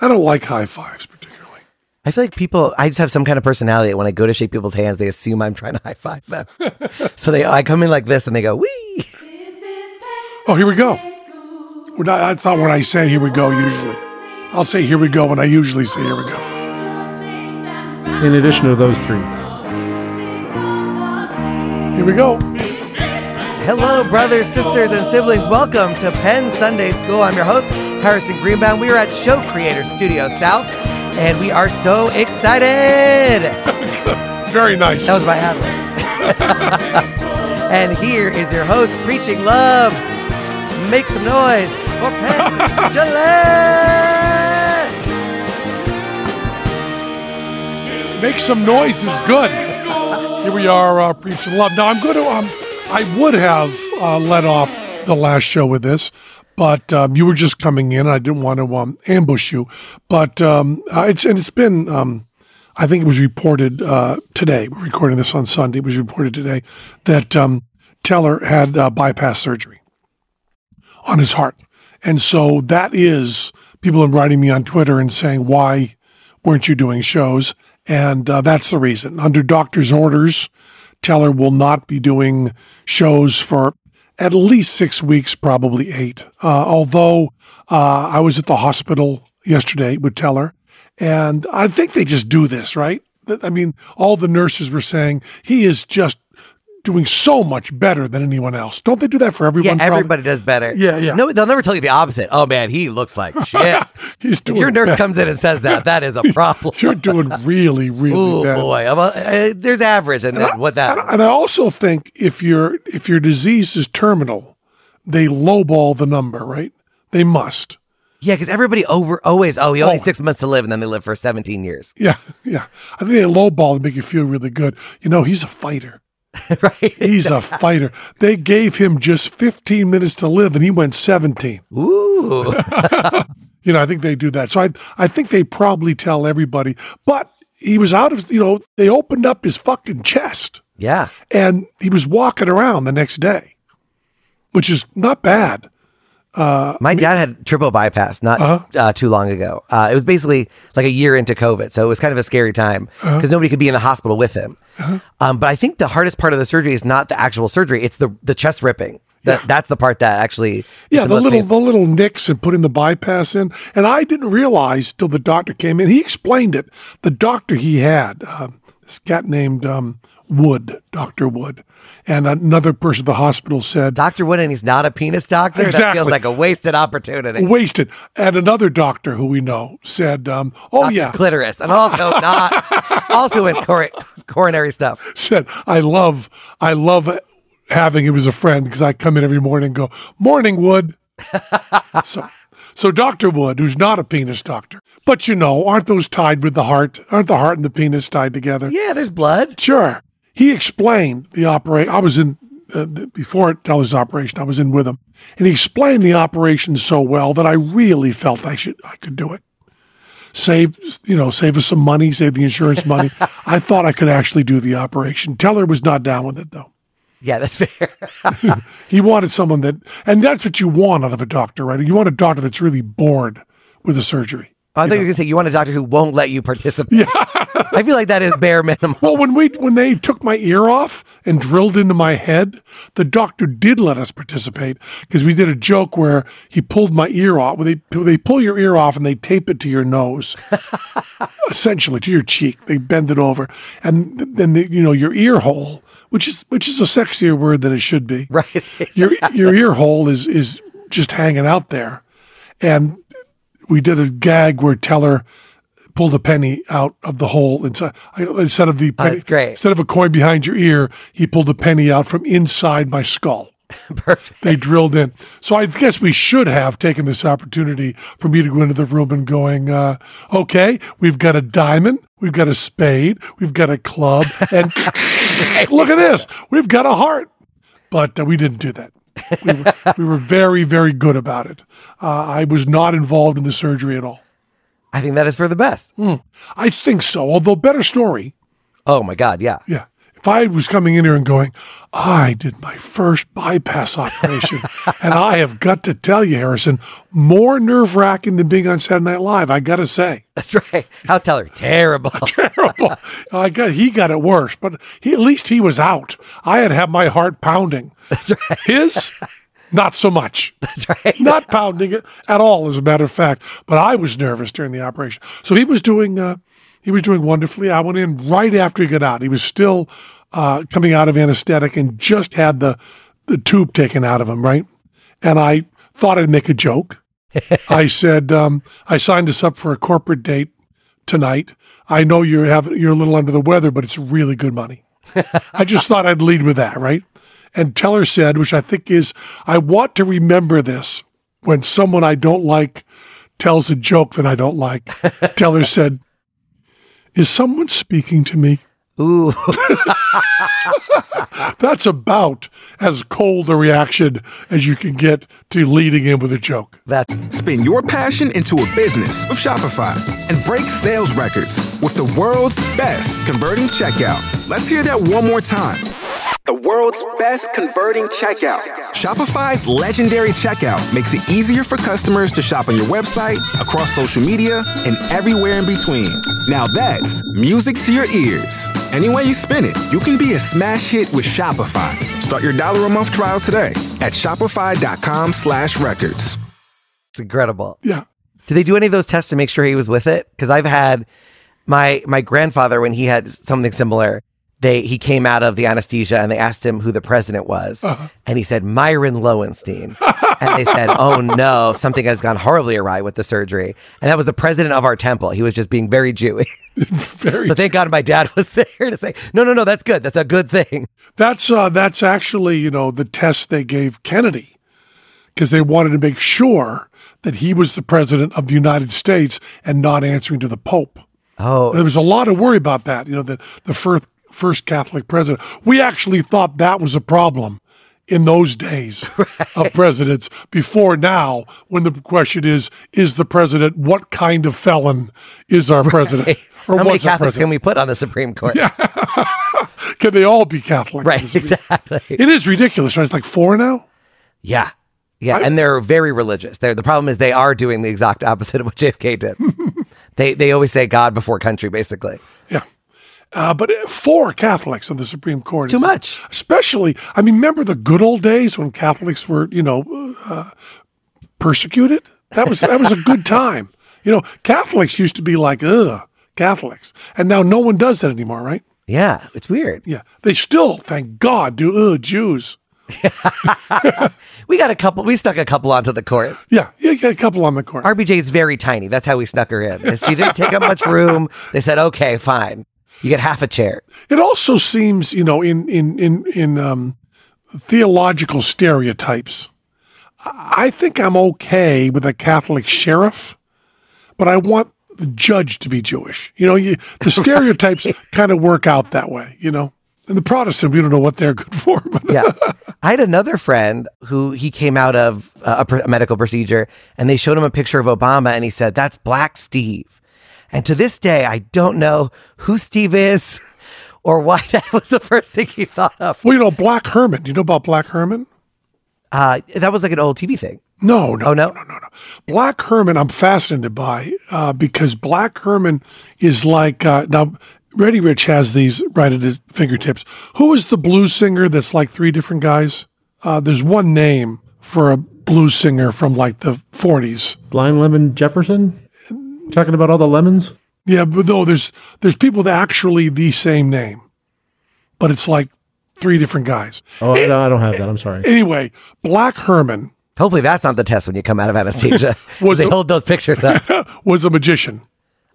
I don't like high fives particularly. I feel like people. I just have some kind of personality. that When I go to shake people's hands, they assume I'm trying to high five them. so they, I come in like this, and they go, "Wee." Oh, here we go. We're not, that's not what I say, here we go, usually. I'll say here we go when I usually say here we go. In addition to those three. Here we go. Hello, brothers, sisters, and siblings. Welcome to Penn Sunday School. I'm your host, Harrison Greenbaum. We are at Show Creator Studio South, and we are so excited. Very nice. That was my hat. and here is your host, preaching love. Make some noise for Penn Jillette. Make some noise is good. Here we are uh, preaching love. Now I'm going to. Um, I would have uh, let off the last show with this, but um, you were just coming in. I didn't want to um, ambush you, but um, uh, it's and it's been. Um, I think it was reported uh, today. We're recording this on Sunday. It was reported today that um, Teller had uh, bypass surgery on his heart, and so that is people are writing me on Twitter and saying why weren't you doing shows? And uh, that's the reason. Under doctor's orders, Teller will not be doing shows for at least six weeks, probably eight. Uh, although uh, I was at the hospital yesterday with Teller, and I think they just do this, right? I mean, all the nurses were saying he is just doing so much better than anyone else. Don't they do that for Yeah, everyone? probably? everybody does better. Yeah, yeah. No, they'll never tell you the opposite. Oh man, he looks like shit. He's doing your nurse bad. comes in and says that, that is a problem. You're doing really, really good. Oh bad. boy, a, uh, there's average, and then what that? And I also think if your if your disease is terminal, they lowball the number, right? They must. Yeah, because everybody over always. Oh, he only Oh. six months to live, and then they live for 17 years. Yeah, yeah. I think they lowball to make you feel really good. You know, he's a fighter. right? He's a fighter. They gave him just 15 minutes to live, and he went 17. Ooh. You know, I think they do that. So I I think they probably tell everybody. But he was out of you know they opened up his fucking chest, yeah. and he was walking around the next day, which is not bad. My dad had triple bypass not Uh-huh. uh, too long ago. Uh, it was basically like a year into COVID, so it was kind of a scary time because Uh-huh. nobody could be in the hospital with him. Um, but I think the hardest part of the surgery is not the actual surgery; it's the the chest ripping. That, Yeah. That's the part that actually. Yeah, the most little painful. the little nicks and putting the bypass in, and I didn't realize till the doctor came in. He explained it. The doctor he had, um, this cat named um, Wood, Doctor Wood, and another person at the hospital said Doctor Wood, and he's not a penis doctor. That feels like a wasted opportunity. wasted. And another doctor who we know said, um, "Oh Dr. yeah," clitoris, and also not also in cor- coronary stuff. said, "I love, I love having him as a friend because I come in every morning and go, morning Wood." so, so Doctor Wood, who's not a penis doctor, but you know, aren't those tied with the heart? Aren't the heart and the penis tied together? Yeah, there's blood. Sure. He explained the operation. I was in uh, before Teller's operation. I was in with him, and he explained the operation so well that I really felt I should, I could do it. Save, you know, save us some money, save the insurance money. I thought I could actually do the operation. Teller was not down with it though. Yeah, that's fair. He wanted someone that, and that's what you want out of a doctor, right? You want a doctor that's really bored with the surgery. I think you were gonna say you want a doctor who won't let you participate. Yeah. I feel like that is bare minimum. Well, when we when they took my ear off and drilled into my head, the doctor did let us participate because we did a joke where he pulled my ear off. Where they they pull your ear off and they tape it to your nose, essentially to your cheek. They bend it over, and then the, you know your ear hole, which is which is a sexier word than it should be. Right. Your your ear hole is is just hanging out there, and we did a gag where Teller pulled a penny out of the hole inside instead of the penny, Oh, that's great. instead of a coin behind your ear he pulled a penny out from inside my skull Perfect. They drilled in. So I guess we should have taken this opportunity for me to go into the room and going, uh, okay, we've got a diamond, we've got a spade, we've got a club, and look at this, we've got a heart. But uh, we didn't do that. We were, we were very, very good about it. Uh, I was not involved in the surgery at all. I think that is for the best. Hmm. I think so, although better story. Oh my God, yeah. Yeah. If I was coming in here and going, I did my first bypass operation, and I have got to tell you, Harrison, more nerve wracking than being on Saturday Night Live. I got to say, That's right. How tell her terrible. terrible. I got he got it worse, but he, at least he was out. I had to have my heart pounding. That's right. His, not so much. That's right. not pounding it at all, as a matter of fact. But I was nervous during the operation. So he was doing uh, he was doing wonderfully. I went in right after he got out. He was still uh, coming out of anesthetic and just had the the tube taken out of him, right? And I thought I'd make a joke. I said, um, I signed us up for a corporate date tonight. I know you have you're a little under the weather, but it's really good money. I just thought I'd lead with that, right? And Teller said, which I think is, I want to remember this when someone I don't like tells a joke that I don't like. Teller said, Is someone speaking to me? Ooh. That's about as cold a reaction as you can get to leading in with a joke. That Spin your passion into a business with Shopify and break sales records with the world's best converting checkout. Let's hear that one more time. The world's best converting checkout. Shopify's legendary checkout makes it easier for customers to shop on your website, across social media, and everywhere in between. Now that's music to your ears. Any way you spin it, you can be a smash hit with Shopify. Start your dollar a month trial today at shopify.com slash records. it's incredible. Yeah. Did they do any of those tests to make sure he was with it? Because I've had my my grandfather when he had something similar. They he came out of the anesthesia and they asked him who the president was, and he said Myron Lowenstein. and they said, "Oh no, something has gone horribly awry with the surgery." And that was the president of our temple. He was just being very Jewy. Very so thank God my dad was there to say, "No, no, no, that's good. That's a good thing." That's uh, that's actually you know the test they gave Kennedy because they wanted to make sure that he was the president of the United States and not answering to the Pope. Oh, There was a lot of worry about that. You know, the the first first Catholic president. We actually thought that was a problem in those days of presidents. Before now, when the question is, is the president what kind of felon is our president? Or how many Catholics can we put on the Supreme Court? Can they all be Catholic? Right, exactly. It is ridiculous, right? It's like four now. Yeah. Yeah, and they're very religious. They're, the problem is they are doing the exact opposite of what JFK did. they they always say God before country, basically. Yeah. Uh, but four Catholics on the Supreme Court. Too much. Especially, I mean, remember the good old days when Catholics were, you know, uh, persecuted? That was that was a good time. You know, Catholics used to be like, ugh, Catholics. And now no one does that anymore, right? Yeah, it's weird. Yeah. They still, thank God, do, ugh, Jews. We got a couple. We stuck a couple onto the court. Yeah. Yeah, you got a couple on the court. RBG is very tiny. That's how we snuck her in. She didn't take up much room. They said, "Okay, fine. You get half a chair." It also seems, you know, in in in in um, theological stereotypes, I think I'm okay with a Catholic sheriff, but I want the judge to be Jewish. You know, you, the stereotypes kind of work out that way. You know, and the Protestant, we don't know what they're good for, but Yeah. I had another friend who he came out of a, a medical procedure and they showed him a picture of Obama and he said, That's Black Steve. And to this day, I don't know who Steve is or why that was the first thing he thought of. well, you know, Black Herman. Do you know about Black Herman? Uh, that was like an old TV thing. No, no, Oh, no? no, no, no. Black Herman, I'm fascinated by uh, because Black Herman is like uh, now. Ready Rich has these right at his fingertips. Who is the blues singer that's like three different guys? Uh, there's one name for a blues singer from like the 40s. Blind Lemon Jefferson? Talking about all the lemons? Yeah, but no, there's there's people that actually the same name, but it's like three different guys. Oh, I don't, I don't have that. I'm sorry. Anyway, Black Herman Hopefully, that's not the test when you come out of anesthesia. Was they it- hold those pictures up. was a magician.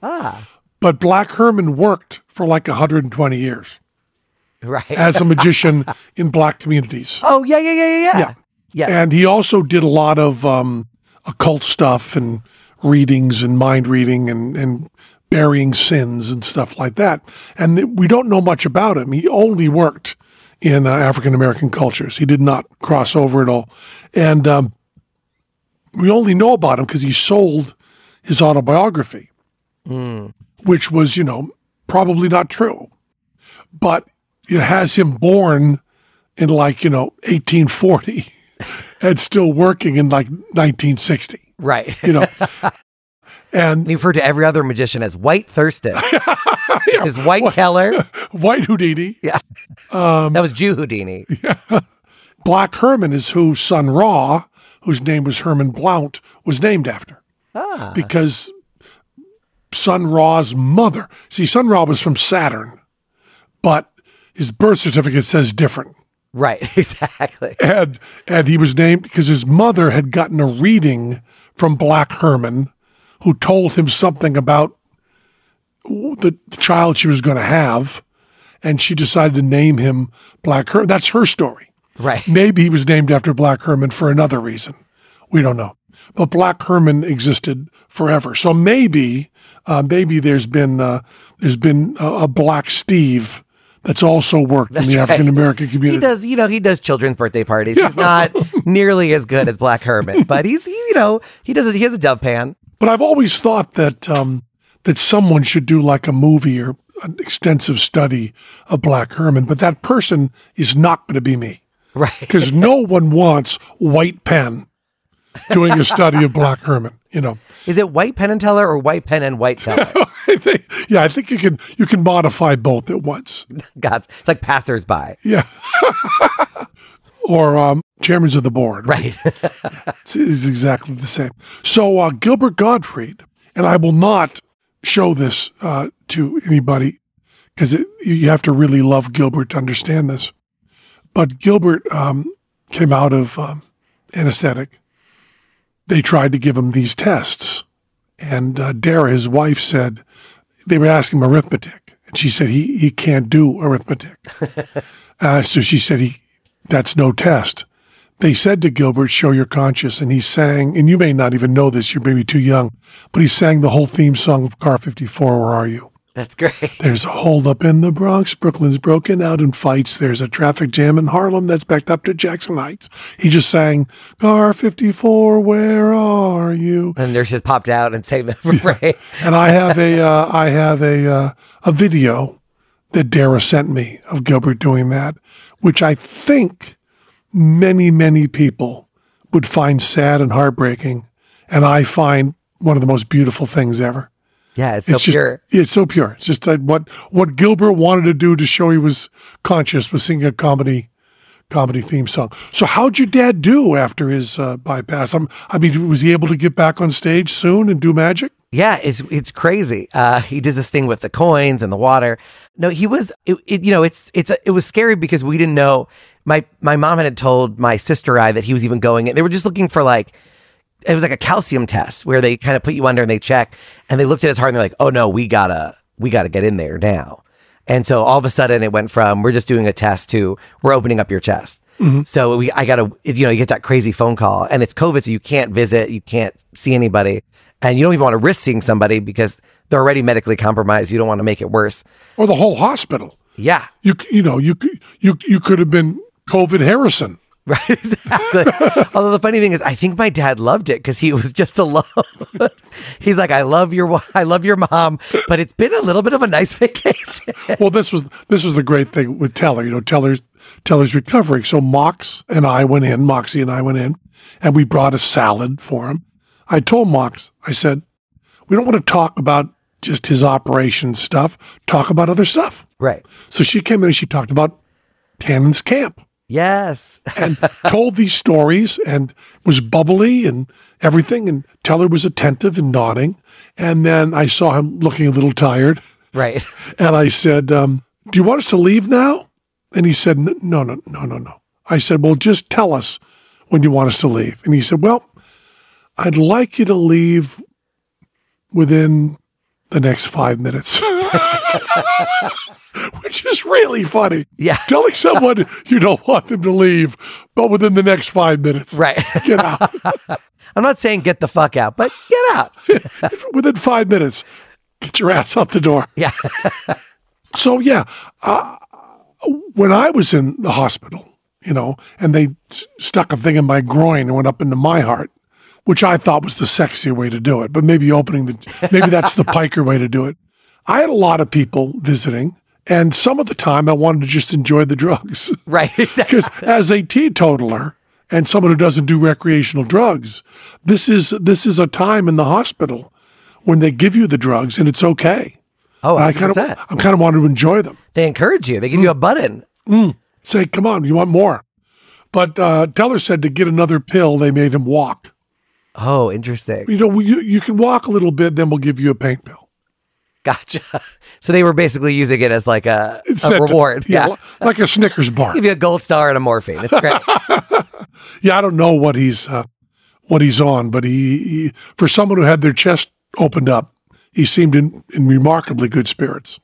Ah. But Black Herman worked for like 120 years. Right. as a magician in black communities. oh yeah, yeah, yeah, yeah, yeah. Yeah. Yeah. And he also did a lot of um, occult stuff and readings and mind reading and, and burying sins and stuff like that. And th- we don't know much about him. He only worked in uh, African American cultures. He did not cross over at all. And um, we only know about him because he sold his autobiography, which was, you know, probably not true. But it has him born in like, you know, 1840 and still working in like 1960, Right. you know. and He referred to every other magician as White Thurston. This is White Kellar. White Houdini, Yeah. that was Jew Houdini. Yeah. Black Herman is who Sun Ra, whose name was Herman Blount, was named after. Ah. Because Sun Ra's mother, see, Sun Ra was from Saturn, but his birth certificate says different. Right. Exactly. and and he was named because his mother had gotten a reading from Black Herman, who told him something about the child she was going to have, and she decided to name him Black Herman. That's her story. Right. Maybe he was named after Black Herman for another reason. We don't know. But Black Herman existed forever. So maybe, uh, maybe there's been uh, there's been a, a Black Steve that's also worked in the right. African American community. He does, you know, he does children's birthday parties. He's not nearly as good as Black Herman, but he's, he, you know, he does. He has a dove pan. But I've always thought that um, that someone should do like a movie or an extensive study of Black Herman, but that person is not going to be me Right. because no one wants White Penn doing a study of Black Herman. You know, Is it White Penn and Teller or White Penn and White Teller? I think, yeah, I think you can you can modify both at once. God, it's like passersby. Yeah, or um, chairmans of the board. Right. It's, it's exactly the same. So uh, Gilbert Gottfried, and I will not show this uh, to anybody because you have to really love Gilbert to understand this. But Gilbert um, came out of um, anesthetic. They tried to give him these tests, and uh, Dara, his wife, said they were asking him arithmetic, and she said he he can't do arithmetic. uh, so she said he that's no test they said to Gilbert, Show your conscience. And he sang, and you may not even know this, you're maybe too young, but he sang the whole theme song of Car 54, Where Are You? That's great. There's a holdup in the Bronx. Brooklyn's broken out in fights. There's a traffic jam in Harlem that's backed up to Jackson Heights. He just sang, Car 54, Where Are You? And nurse just popped out and sang the refrain. And I have a, uh, I have a, uh, a video that Dara sent me of Gilbert doing that, which I think many, many people would find sad and heartbreaking. And I find one of the most beautiful things ever. Yeah, it's so it's just, pure. It's so pure. It's just that what, what Gilbert wanted to do to show he was conscious was sing a comedy, comedy theme song. So how'd your dad do after his uh, bypass? I'm, I mean, was he able to get back on stage soon and do magic? Yeah, it's it's crazy. Uh, he does this thing with the coins and the water. No, he was. It, it, you know, it's it's it was scary because we didn't know. My my mom had told my sister I that he was even going. in. They were just looking for like it was like a calcium test where they kind of put you under and they check and they looked at his heart and they're like, oh no, we gotta we gotta get in there now. And so all of a sudden it went from we're just doing a test to we're opening up your chest. Mm-hmm. So we I gotta you know you get that crazy phone call and it's COVID, so you can't visit, you can't see anybody, and you don't even want to risk seeing somebody because they're already medically compromised. You don't want to make it worse. Or the whole hospital? Yeah, You, you know, you, you, you could have been COVID Harrison. Right, exactly. Although the funny thing is, I think my dad loved it because he was just alone. He's like, "I love your, I love your mom, but it's been a little bit of a nice vacation." Well, this was this was the great thing with Teller. You know, Teller's Teller's recovering. So Mox and I went in. Moxie and I went in, and we brought a salad for him. I told Mox, I said, we don't want to talk about just his operation stuff. Talk about other stuff. right. So she came in and she talked about Tannen's camp Yes. and told these stories and was bubbly and everything. And Teller was attentive and nodding. And then I saw him looking a little tired. Right. And I said, um, Do you want us to leave now? And he said, "N- No, no, no, no, no. I said, Well, just tell us when you want us to leave. And he said, Well, I'd like you to leave within the next five minutes. Which is really funny. Yeah. Telling someone you don't want them to leave, but within the next five minutes, Right. get out. I'm not saying get the fuck out, but get out. within five minutes, get your ass out the door. Yeah. So yeah, uh, when I was in the hospital, you know, and they s- stuck a thing in my groin and went up into my heart, which I thought was the sexier way to do it, but maybe opening the maybe that's the piker way to do it. I had a lot of people visiting, and some of the time I wanted to just enjoy the drugs Right. Exactly. because as a teetotaler and someone who doesn't do recreational drugs, this is this is a time in the hospital when they give you the drugs and it's okay. Oh, I kind of I kind of wanted to enjoy them. They encourage you. They give you a button. Say, come on, you want more? But uh, Teller said to get another pill, they made him walk. Oh, interesting. You know, you, you can walk a little bit, then we'll give you a pain pill. Gotcha. So they were basically using it as like a, a set to- reward. yeah. like a Snickers bar. Give you a gold star and a morphine. It's great. Yeah, I don't know what he's uh, what he's on, but he, he for someone who had their chest opened up, he seemed in, in remarkably good spirits.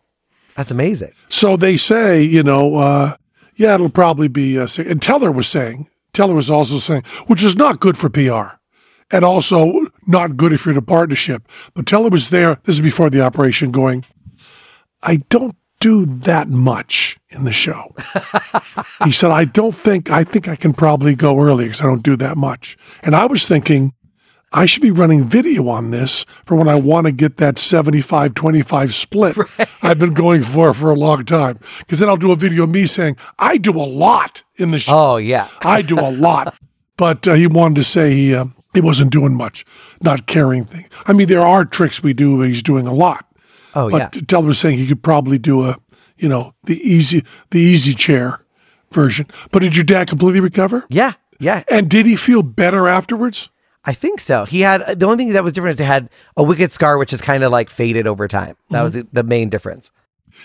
That's amazing. So they say, you know, uh, yeah, it'll probably be. Uh, and Teller was saying, Teller was also saying, which is not good for PR, and also not good if you're in a partnership. But Teller was there. This is before the operation. Going, I don't do that much in the show. he said, I don't think. I think I can probably go early because I don't do that much. And I was thinking. I should be running video on this for when I want to get that 75 25 split I've been going for for a long time. Because then I'll do a video of me saying, I do a lot in the show. Oh, yeah. I do a lot. But uh, he wanted to say he, uh, he wasn't doing much, not carrying things. I mean, there are tricks we do, he's doing a lot. Oh, But yeah. Teller was saying he could probably do a, you know, the easy, the easy chair version. But did your dad completely recover? Yeah. Yeah. And did he feel better afterwards? I think so. He had the only thing that was different is he had a wicked scar, which is kind of like faded over time. That mm-hmm. was the, the main difference.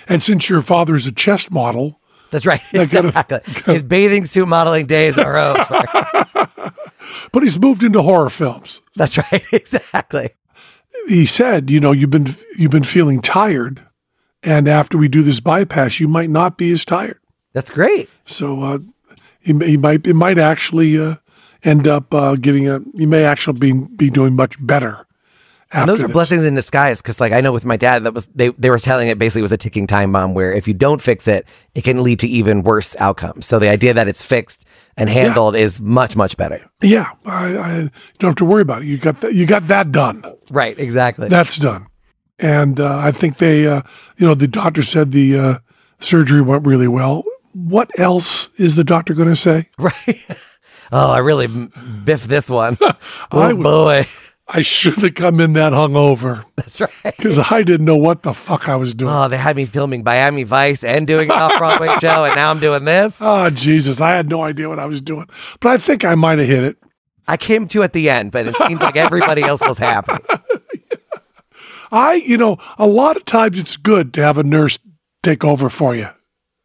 And since your father is a chest model, That's right. That kind of- Exactly. His bathing suit modeling days are over. but he's moved into horror films. That's right. Exactly. He said, you know, you've been you've been feeling tired, and after we do this bypass, you might not be as tired. That's great. So uh, he, he might it might actually uh, end up uh, getting a. You may actually be be doing much better. And After those are this. blessings in disguise because, like, I know with my dad, that was they they were telling it basically was a ticking time bomb where if you don't fix it, it can lead to even worse outcomes. So the idea that it's fixed and handled is much much better. Yeah, I, I don't have to worry about it. You got that. You got that done. Right. Exactly. That's done. And uh, I think they, uh, you know, the doctor said the uh, surgery went really well. What else is the doctor going to say? right. oh, I really biffed this one. oh would- boy. I shouldn't have come in that hungover That's right. because I didn't know what the fuck I was doing. Oh, they had me filming Miami Vice and doing an off Broadway show, and now I'm doing this. Oh, Jesus. I had no idea what I was doing. But I think I might have hit it. I came to at the end, but it seemed like everybody else was happy. I, you know, a lot of times it's good to have a nurse take over for you.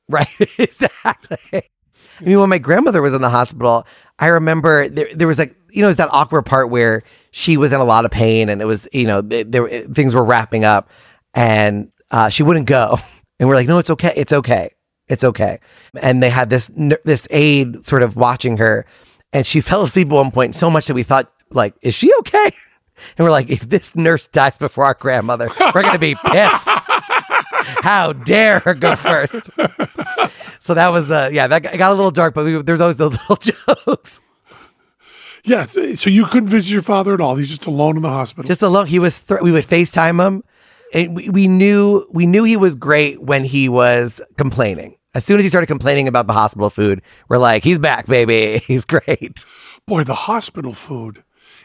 Right. exactly. I mean, when my grandmother was in the hospital, I remember there, there was like, you know, it's that awkward part where she was in a lot of pain and it was, you know, th- there things were wrapping up and uh, she wouldn't go. And we're like, no, it's okay. It's okay. It's okay. And they had this, this aide sort of watching her and she fell asleep at one point so much that we thought like, is she okay? And we're like, if this nurse dies before our grandmother, we're going to be pissed. How dare her go first? So that was the yeah that got, got a little dark, but we, there's always those little jokes. Yeah. So you couldn't visit your father at all. He's just alone in the hospital. Just alone, he was. Th- we would Facetime him, and we, we knew we knew he was great when he was complaining. As soon as he started complaining about the hospital food, we're like, he's back, baby. He's great. Boy, the hospital food.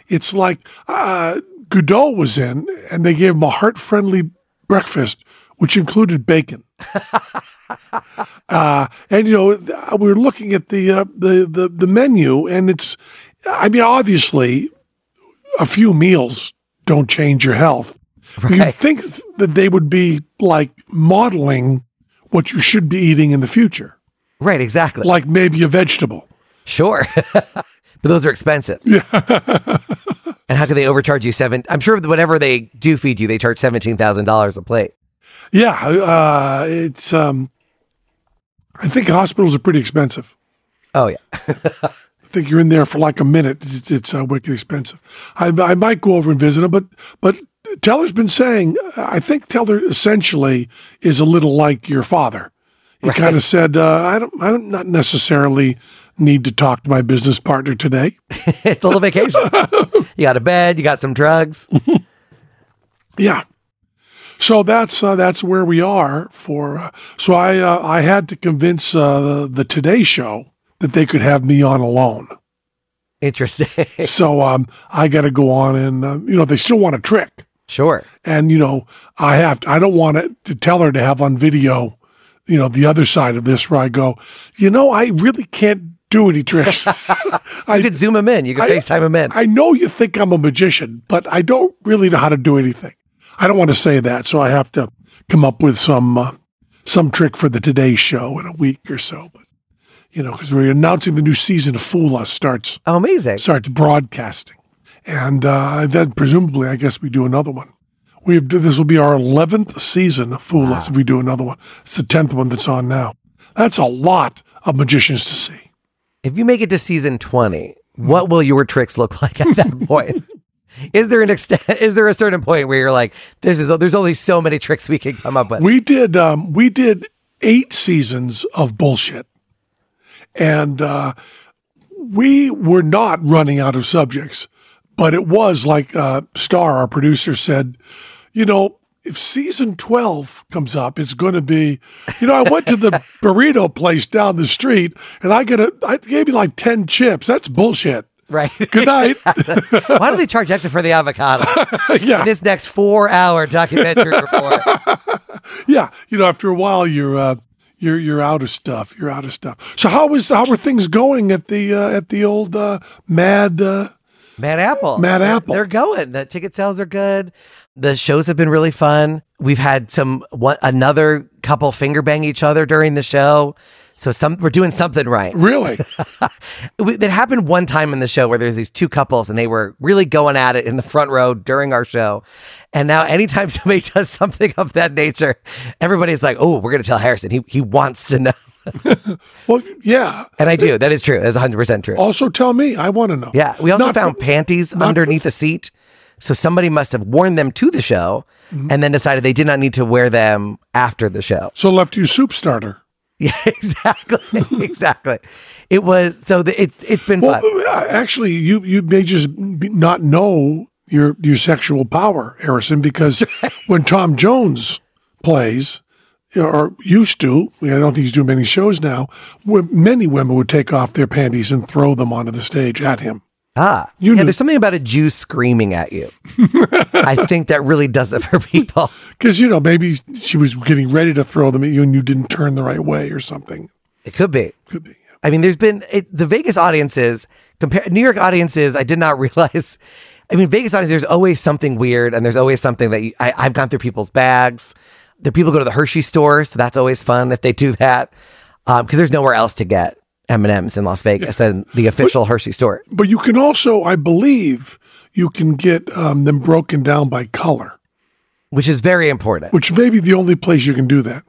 It's like uh, Godot was in, and they gave him a heart friendly breakfast, which included bacon. uh, and you know, we were looking at the, uh, the the the menu, and it's, I mean, obviously, a few meals don't change your health. You'd think that they would be like modeling what you should be eating in the future, Right, exactly. like maybe a vegetable. Sure, but those are expensive. Yeah. and how can they overcharge you seven? I'm sure that whatever they do feed you, they charge seventeen thousand dollars a plate. Yeah, uh, it's. Um, I think hospitals are pretty expensive. Oh yeah, think you're in there for like a minute. It's, it's uh, wicked expensive. I, I might go over and visit them, but but Teller's been saying. I think Teller essentially is a little like your father. He kind of said, uh, "I don't, I don't not necessarily need to talk to my business partner today." it's a little vacation. you got a bed, you got some drugs. Yeah. So that's uh, that's where we are for. Uh, so I uh, I had to convince uh, the Today Show that they could have me on alone. Interesting. So um, I got to go on and uh, you know they still want a trick, sure. and you know I have to, I don't want it to tell her to have on video, you know the other side of this where I go, you know I really can't do any tricks. I, You could zoom him in. You could I- FaceTime him in. I know you think I'm a magician, but I don't really know how to do anything. I don't want to say that, so I have to come up with some uh, some trick for the Today Show in a week or so. But you know, because we're announcing the new season of Fool Us starts oh, amazing. starts broadcasting, and uh, then presumably, I guess we do another one. We have, this will be our eleventh season of Fool Us if we do another one. It's the tenth one that's on now. That's a lot of magicians to see. If you make it to season 20, what will your tricks look like at that point? is there an extent is there a certain point where you're like there's there's only so many tricks we can come up with? We did um, we did eight seasons of bullshit, and uh, we were not running out of subjects, but it was like uh, Star, our producer, said, you know. If season 12 comes up, it's going to be, you know, I went to the burrito place down the street and I get a, I gave me like 10 chips. That's bullshit. right. Good night. Why do they charge extra for the avocado? yeah. In this next four hour documentary report. Yeah, you know, after a while, you're uh, you're you're out of stuff. You're out of stuff. So how was how were things going at the uh, at the old uh, Mad? Uh, Mad Apple. Mad Apple. They're going. The ticket sales are good. The shows have been really fun. We've had some one another couple finger bang each other during the show. So some we're doing something right. really? That happened one time in the show where there's these two couples and they were really going at it in the front row during our show. And now anytime somebody does something of that nature, everybody's like, "Oh, we're going to tell Harrison. He he wants to know." well, yeah. And I do. That is true. That's 100% true. Also, tell me. I want to know. Yeah, we also Not found for- panties underneath the seat. So somebody must have worn them to the show Mm-hmm. and then decided they did not need to wear them after the show. So left you soup starter. Yeah, exactly. exactly. It was so the, it's it's been Well, fun. uh, actually, you you may just not know your your sexual power, Harrison, because when Tom Jones plays. Or used to. I don't think he's doing many shows now. Where many women would take off their panties and throw them onto the stage at him. Ah, you yeah. knew- There's something about a Jew screaming at you. I think that really does it for people. Because, you know, maybe she was getting ready to throw them at you and you didn't turn the right way or something. It could be. Could be. I mean, there's been it, the Vegas audiences compare New York audiences. I did not realize. I mean, Vegas audience. There's always something weird, and there's always something that you, I, I've gone through people's bags. The people go to the Hershey store, so that's always fun if they do that, because there's nowhere else to get M and M's in Las Vegas than the official Hershey store. But you can also, I believe, you can get um, them broken down by color, which is very important. which may be the only place you can do that.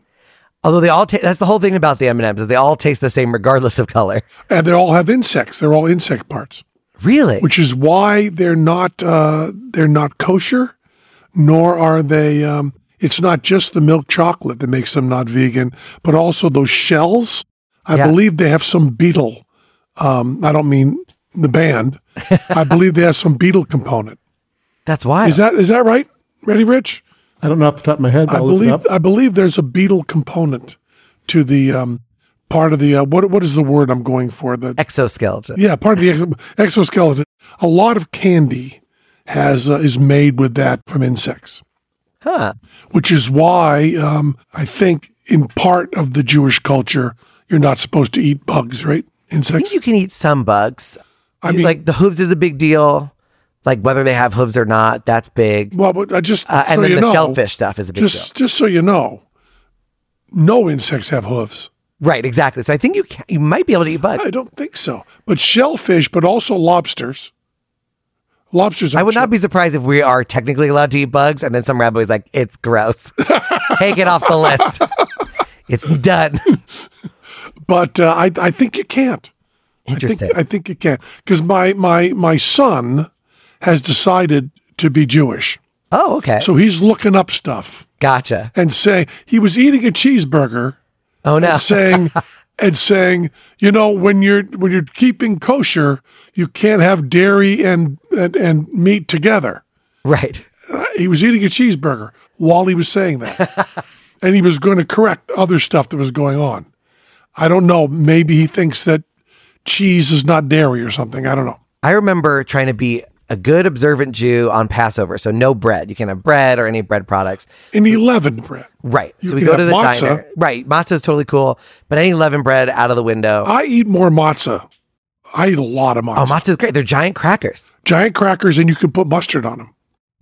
Although they all ta- that's the whole thing about the M and M's is they all taste the same regardless of color. And they all have insects. They're all insect parts, Really? which is why they're not uh, they're not kosher, nor are they. Um, it's not just the milk chocolate that makes them not vegan, but also those shells. I Yeah. believe they have some beetle. Um, I don't mean the band. I believe they have some beetle component. that's why. Is that is that right? Ready, Rich? I don't know off the top of my head. But I I'll look it believe up. I believe there's a beetle component to the um, part of the uh, what what is the word I'm going for? The exoskeleton? yeah, part of the ex- exoskeleton. A lot of candy has uh, is made with that from insects, Huh? which is why um, I think in part of the Jewish culture you're not supposed to eat bugs, right? Insects. you can eat some bugs. I mean, like the hooves is a big deal. Like whether they have hooves or not, that's big. well, but I just Uh, and so then you the know, shellfish stuff is a big Just just so you know, no insects have hooves. Right, exactly. So I think you can, you might be able to eat bugs. I don't think so. But shellfish, but also lobsters. Lobsters. I would not be surprised if we are technically allowed to eat bugs, and then some rabbi's like, "It's gross. Take it off the list. It's done." But uh, I, I think you can't. I Interesting. think, I think you can because my my my son has decided to be Jewish, oh, okay. so he's looking up stuff gotcha. and say he was eating a cheeseburger Oh no. and saying and saying you know when you're when you're keeping kosher you can't have dairy and and, and meat together. right. Uh, he was eating a cheeseburger while he was saying that, and he was going to correct other stuff that was going on. I don't know. Maybe he thinks that cheese is not dairy or something. I don't know. I remember trying to be a good observant Jew on Passover, so no bread. You can't have bread or any bread products. Any leavened bread. Right. You so we go to the matzah. diner. Right. Matzah is totally cool, but any leavened bread out of the window. I eat more matzah. I eat a lot of oh, matzah. matzah is great. They're giant crackers. Giant crackers, and you can put mustard on them.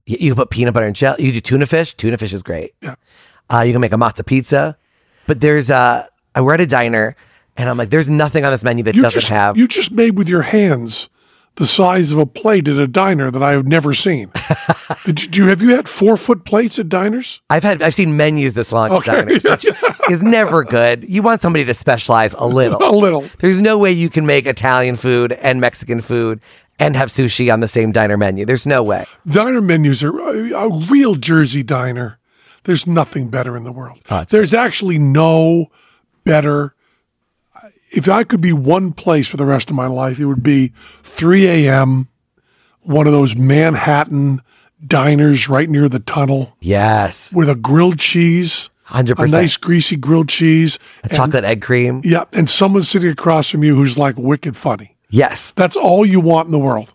You, you can put peanut butter and jelly. You do tuna fish. Tuna fish is great. Yeah. Uh, you can make a matzah pizza. But there's uh, I we're at a diner, and I'm like, there's nothing on this menu that You doesn't just have. you just made with your hands the size of a plate at a diner that I have never seen. Did you, do you have you had four foot plates at diners? I've had I've seen menus this long at Okay. diners, which is never good. You want somebody to specialize a little. A little. There's no way you can make Italian food and Mexican food and have sushi on the same diner menu. There's no way. Diner menus are a, a real Jersey diner. There's nothing better in the world. Oh, There's actually no better. If I could be one place for the rest of my life, it would be 3 a.m. One of those Manhattan diners right near the tunnel Yes, with a grilled cheese, 100%. a nice greasy grilled cheese. A chocolate egg cream. Yeah, and someone sitting across from you who's like wicked funny. Yes, That's all you want in the world.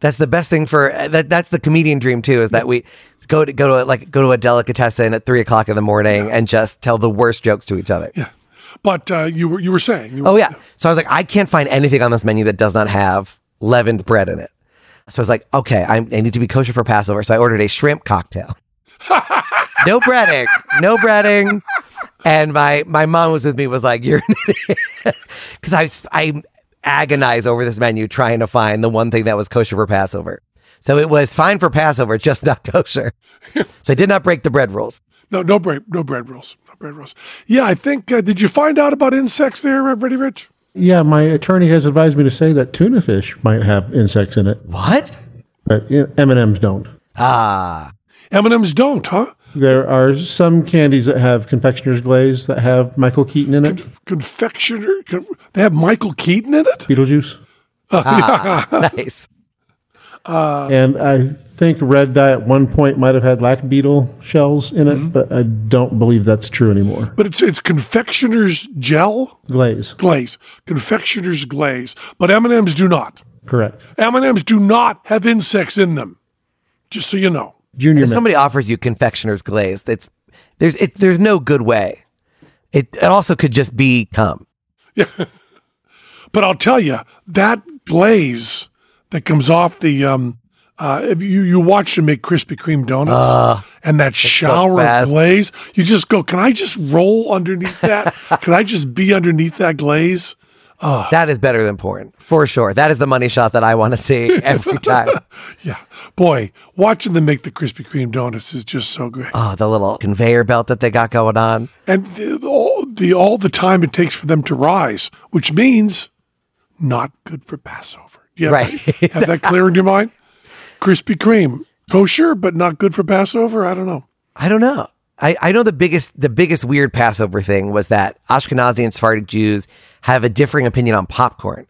that's the best thing for uh, that. That's the comedian dream too. Is that we go to go to like go to a delicatessen at three o'clock in the morning and just tell the worst jokes to each other. Yeah. But uh, you were you were saying. You were, Oh yeah. So I was like, I can't find anything on this menu that does not have leavened bread in it. So I was like, okay, I, I need to be kosher for Passover. So I ordered a shrimp cocktail. no breading, no breading. And my my mom was with me. Was like, you're because I I agonize over this menu trying to find the one thing that was kosher for Passover. So it was fine for Passover, just not kosher. so I did not break the bread rules. No, no bread, no bread rules, no bread rolls. Yeah, I think. Uh, did you find out about insects there, uh, Ready Rich? Yeah, my attorney has advised me to say that tuna fish might have insects in it, What? but M and M's don't. Ah, M and M's don't, huh? There are some candies that have confectioner's glaze that have Michael Keaton in it. Confectioner. Con- they have Michael Keaton in it. Beetlejuice. nice. And I think Red Dye at one point might have had lac beetle shells in it, Mm-hmm. but I don't believe that's true anymore. But it's it's confectioner's gel Glaze, glaze, confectioner's glaze. But M and M's do not. correct. M and M's do not have insects in them. Just so you know. Junior if somebody offers you confectioner's glaze, it's there's it, there's no good way. It it also could just be cum. But I'll tell you that glaze that comes off the um, uh, if you you watch them make Krispy Kreme donuts and that shower of glaze, you just go, can I just roll underneath that? can I just be underneath that glaze? That is better than porn for sure. That is the money shot that I want to see every time. Yeah, boy, watching them make the Krispy Kreme donuts is just so great. oh, the little conveyor belt that they got going on. and the, all the all the time it takes for them to rise, which means not good for Passover. Yeah, Right. have that clear in your mind? Krispy Kreme, kosher, but not good for Passover. I don't know. I don't know. I, I know the biggest the biggest weird Passover thing was that Ashkenazi and Sephardic Jews have a differing opinion on popcorn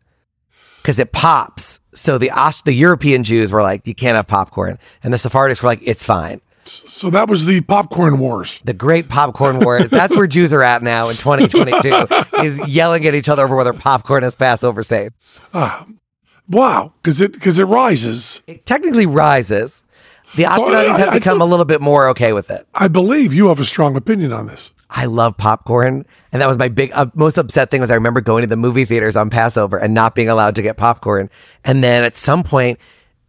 because it pops. So the Ash, the European Jews were like, you can't have popcorn, and the Sephardics were like, it's fine. So that was the popcorn wars. The great popcorn wars. That's where Jews are at now in 2022 is yelling at each other over whether popcorn is Passover safe. Ah, Wow, because it because it rises. It technically rises. The Ashkenazis I- have I become a little bit more okay with it. I believe you have a strong opinion on this. I love popcorn, and that was my big, uh, most upset thing was I remember going to the movie theaters on Passover and not being allowed to get popcorn, and then at some point,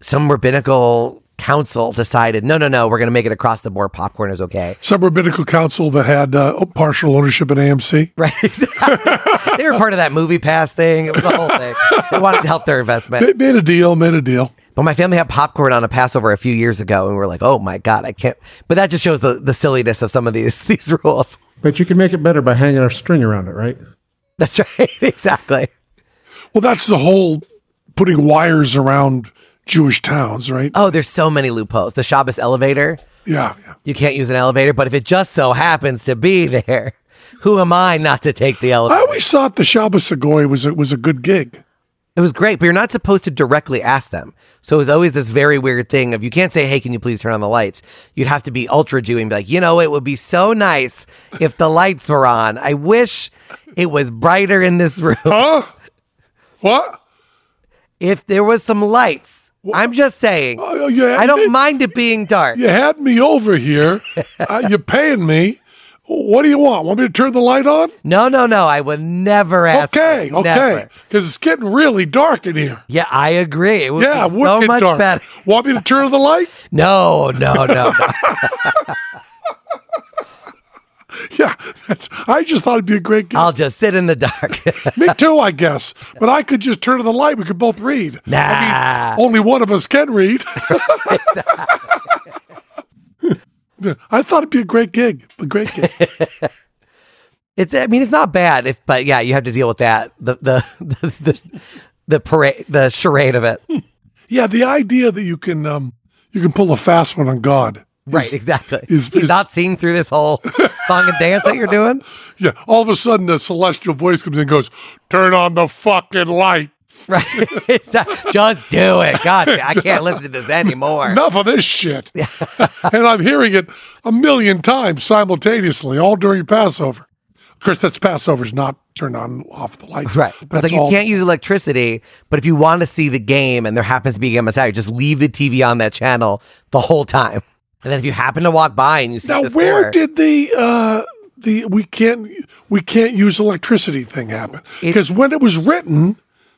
some rabbinical council decided, no, no, no, we're going to make it across the board. Popcorn is okay. Some rabbinical council that had uh, partial ownership in AMC. Right. they were part of that movie pass thing. It was the whole thing. They wanted to help their investment. They made a deal, made a deal. But my family had popcorn on a Passover a few years ago, and we were like, "Oh my god, I can't." But that just shows the, the silliness of some of these these rules. But you can make it better by hanging a string around it, right? That's right, exactly. Well, that's the whole putting wires around Jewish towns, right? Oh, there's so many loopholes. The Shabbos elevator, Yeah, yeah. you can't use an elevator, but if it just so happens to be there, who am I not to take the elevator? I always thought the Shabbos Agoy was a, was a good gig. It was great, but you're not supposed to directly ask them. So it was always this very weird thing of you can't say, "Hey, can you please turn on the lights?" You'd have to be ultra Jew and be like, "You know, it would be so nice if the lights were on. I wish it was brighter in this room. Huh? What? if there was some lights." I'm just saying. You I don't me- mind it being dark. You had me over here. uh, you're paying me. What do you want? Want me to turn the light on? No, no, no. I would never ask. Okay, okay. Because it's getting really dark in here. Yeah, I agree. It would Yeah, be so much dark. better. Want me to turn the light? No, no, no, no. Yeah, that's. I just thought it'd be a great gig. I'll just sit in the dark. Me too, I guess. But I could just turn on the light. We could both read. Nah. I mean, only one of us can read. I thought it'd be a great gig. A great gig. It's. I mean, it's not bad. If, but yeah, you have to deal with that. The the the the, the parade, the charade of it. Yeah, the idea that you can um you can pull a fast one on God. Right. is- Exactly. is- He's is- not seeing through this whole song and dance that you're doing. Yeah. All of a sudden, the celestial voice comes in and goes, "Turn on the fucking light." Right. Just do it. God, I can't listen to this anymore. Enough of this shit. and I'm hearing it a million times simultaneously, all during Passover. Of course, that's Passover's not turned on off the lights. Right. But like you all- can't use electricity, but if you want to see the game and there happens to be a game on Saturday, just leave the TV on that channel the whole time. And then if you happen to walk by and you see Now, where did the uh, the we can't we can't use electricity thing happen? Because when it was written,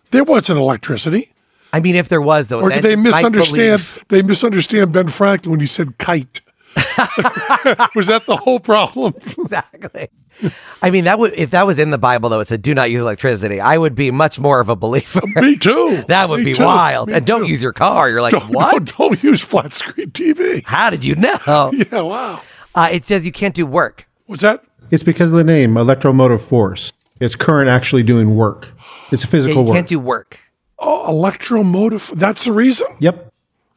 there wasn't electricity. I mean, if there was though, Or did they misunderstand? They misunderstand Ben Franklin when he said kite. was that the whole problem? exactly. I mean, that would if that was in the Bible though, it said do not use electricity. I would be much more of a believer. Me too. that would Me be too. wild. Me And don't too. use your car. You're like, Don't, what? Don't, don't use flat screen TV. How did you know? Yeah, wow. Uh, it says you can't do work. What's that? It's because of the name, electromotive force. It's current actually doing work. It's Yeah, physical you work. can't do work. Oh, electromotive. That's the reason. yep.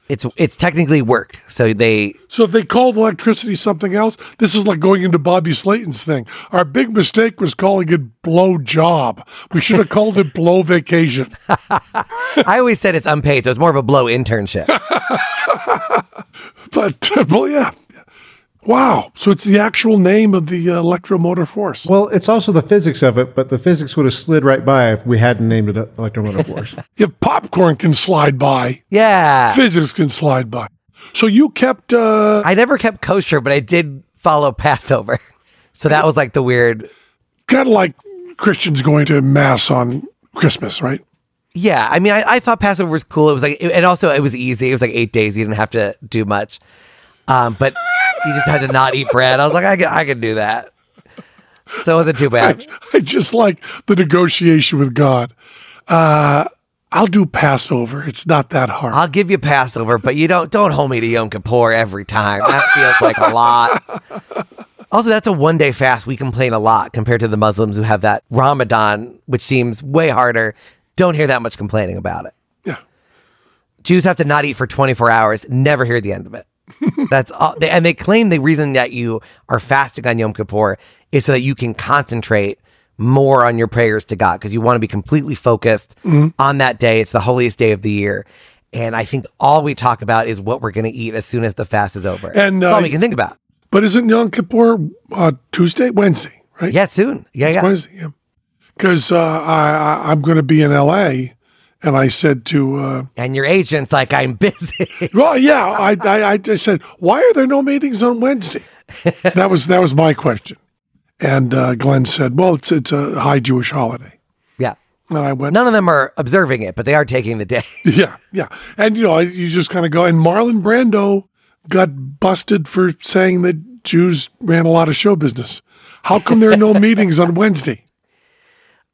It's it's technically work. So they So if they called electricity something else, this is like going into Bobby Slayton's thing. Our big mistake was calling it blow job. We should have called it blow vacation. I always said it's unpaid, so it's more of a blow internship. But uh, well, yeah. Wow. So it's the actual name of the uh, electromotor force. Well, it's also the physics of it, but the physics would have slid right by if we hadn't named it electromotive force. If popcorn can slide by, Yeah. physics can slide by. So you kept uh, I never kept kosher, but I did follow Passover. So that was like the weird. kind of like Christians going to mass on Christmas, right? Yeah, I mean, I, I thought Passover was cool. It was like, and also it was easy. It was like eight days. You didn't have to do much, um, but you just had to not eat bread. I was like, I can, I can do that. So it wasn't too I, bad. I just like the negotiation with God. Uh, I'll do Passover. It's not that hard. I'll give you Passover, but you don't don't hold me to Yom Kippur every time. That feels like a lot. Also, that's a one day fast. We complain a lot compared to the Muslims who have that Ramadan, which seems way harder. Don't hear that much complaining about it. yeah. Jews have to not eat for 24 hours, never hear the end of it. That's all. They, and they claim the reason that you are fasting on Yom Kippur is so that you can concentrate more on your prayers to God because you want to be completely focused on that day. It's the holiest day of the year. And I think all we talk about is what we're going to eat as soon as the fast is over. And, That's uh, all we can think about. But isn't Yom Kippur uh, Tuesday, Wednesday, right? Yeah, soon. Yeah, It's yeah. Wednesday. Yeah. Because uh, I, I, I'm going to be in L.A. and I said to, uh, And your agent's like, I'm busy. well, yeah, I, I, I just said, why are there no meetings on Wednesday? that was that was my question. And uh, Glenn said, well, it's it's a high Jewish holiday. yeah. And I went, None of them are observing it, but they are taking the day. yeah, yeah. And, you know, you just kind of go, and Marlon Brando got busted for saying that Jews ran a lot of show business. How come there are no meetings on Wednesday?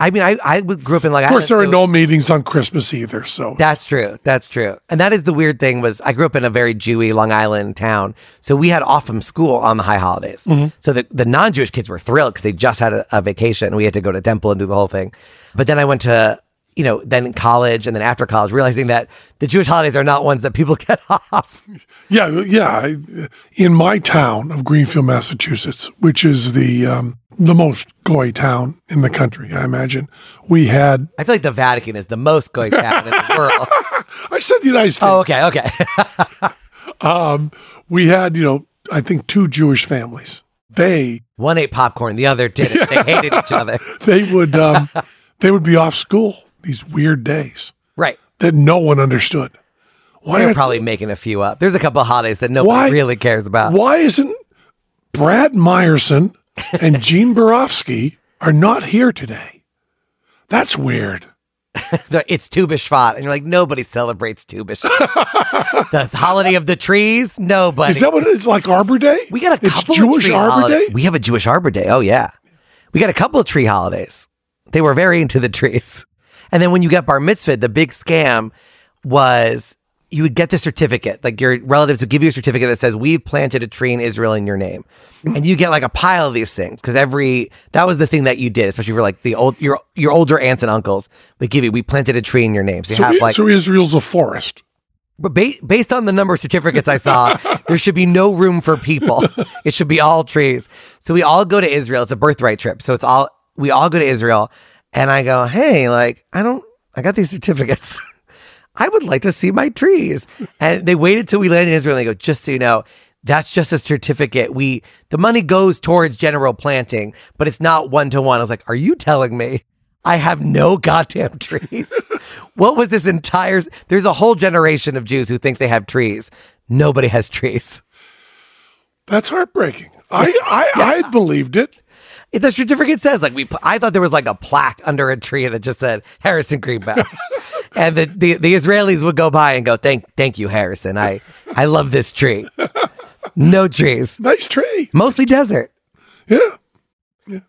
I mean, I, I grew up in like Of course, there are no meetings on Christmas either. So That's true. That's true. And that is the weird thing was I grew up in a very Jewy Long Island town. So we had off from school on the high holidays. So the, the non-Jewish kids were thrilled because they just had a, a vacation. And We had to go to temple and do the whole thing. But then I went to, you know, then college and then after college, realizing that the Jewish holidays are not ones that people get off. yeah, yeah. In my town of Greenfield, Massachusetts, which is the um, the most goy town in the country, I imagine we had. I feel like the Vatican is the most goy town in the world. I said the United States. Oh, okay, okay. Um, we had, you know, I think two Jewish families. They One ate popcorn, the other didn't. They hated each other. they would um, they would be off school these weird days Right. that no one understood. Why They're are- probably making a few up. There's a couple of holidays that nobody Why- really cares about. Why isn't Brad Meyerson and Gene Borofsky are not here today? That's weird. It's Tu B'Shvat, and you're like, nobody celebrates Tu B'Shvat. the holiday of the trees, nobody. Is that what it is? Like Arbor Day? we got a It's couple Jewish of Arbor. Day. We have a Jewish Arbor Day. Oh yeah, we got a couple of tree holidays. They were very into the trees. And then when you got bar mitzvah, the big scam was you would get the certificate. Like your relatives would give you a certificate that says we've planted a tree in Israel in your name, and you get like a pile of these things because every that was the thing that you did, especially for like the old your your older aunts and uncles would give you. We planted a tree in your name, so you So, have like. so Israel's a forest. But ba- based on the number of certificates I saw, there should be no room for people. It should be all trees. So we all go to Israel. It's a birthright trip. So it's all we all go to Israel, and I go, hey, like I don't, I got these certificates. I would like to see my trees. And they waited till we landed in Israel. And they go, just so you know, that's just a certificate. We the money goes towards general planting, but it's not one to one. I was like, are you telling me I have no goddamn trees? what was this entire? There's a whole generation of Jews who think they have trees. Nobody has trees. That's heartbreaking. I, I, I had believed it. The certificate says like we. I thought there was like a plaque under a tree that just said Harrison Greenbaum, and the, the the Israelis would go by and go, "Thank thank you, Harrison. I I love this tree. No trees, Nice tree. mostly desert. Yeah. Yeah.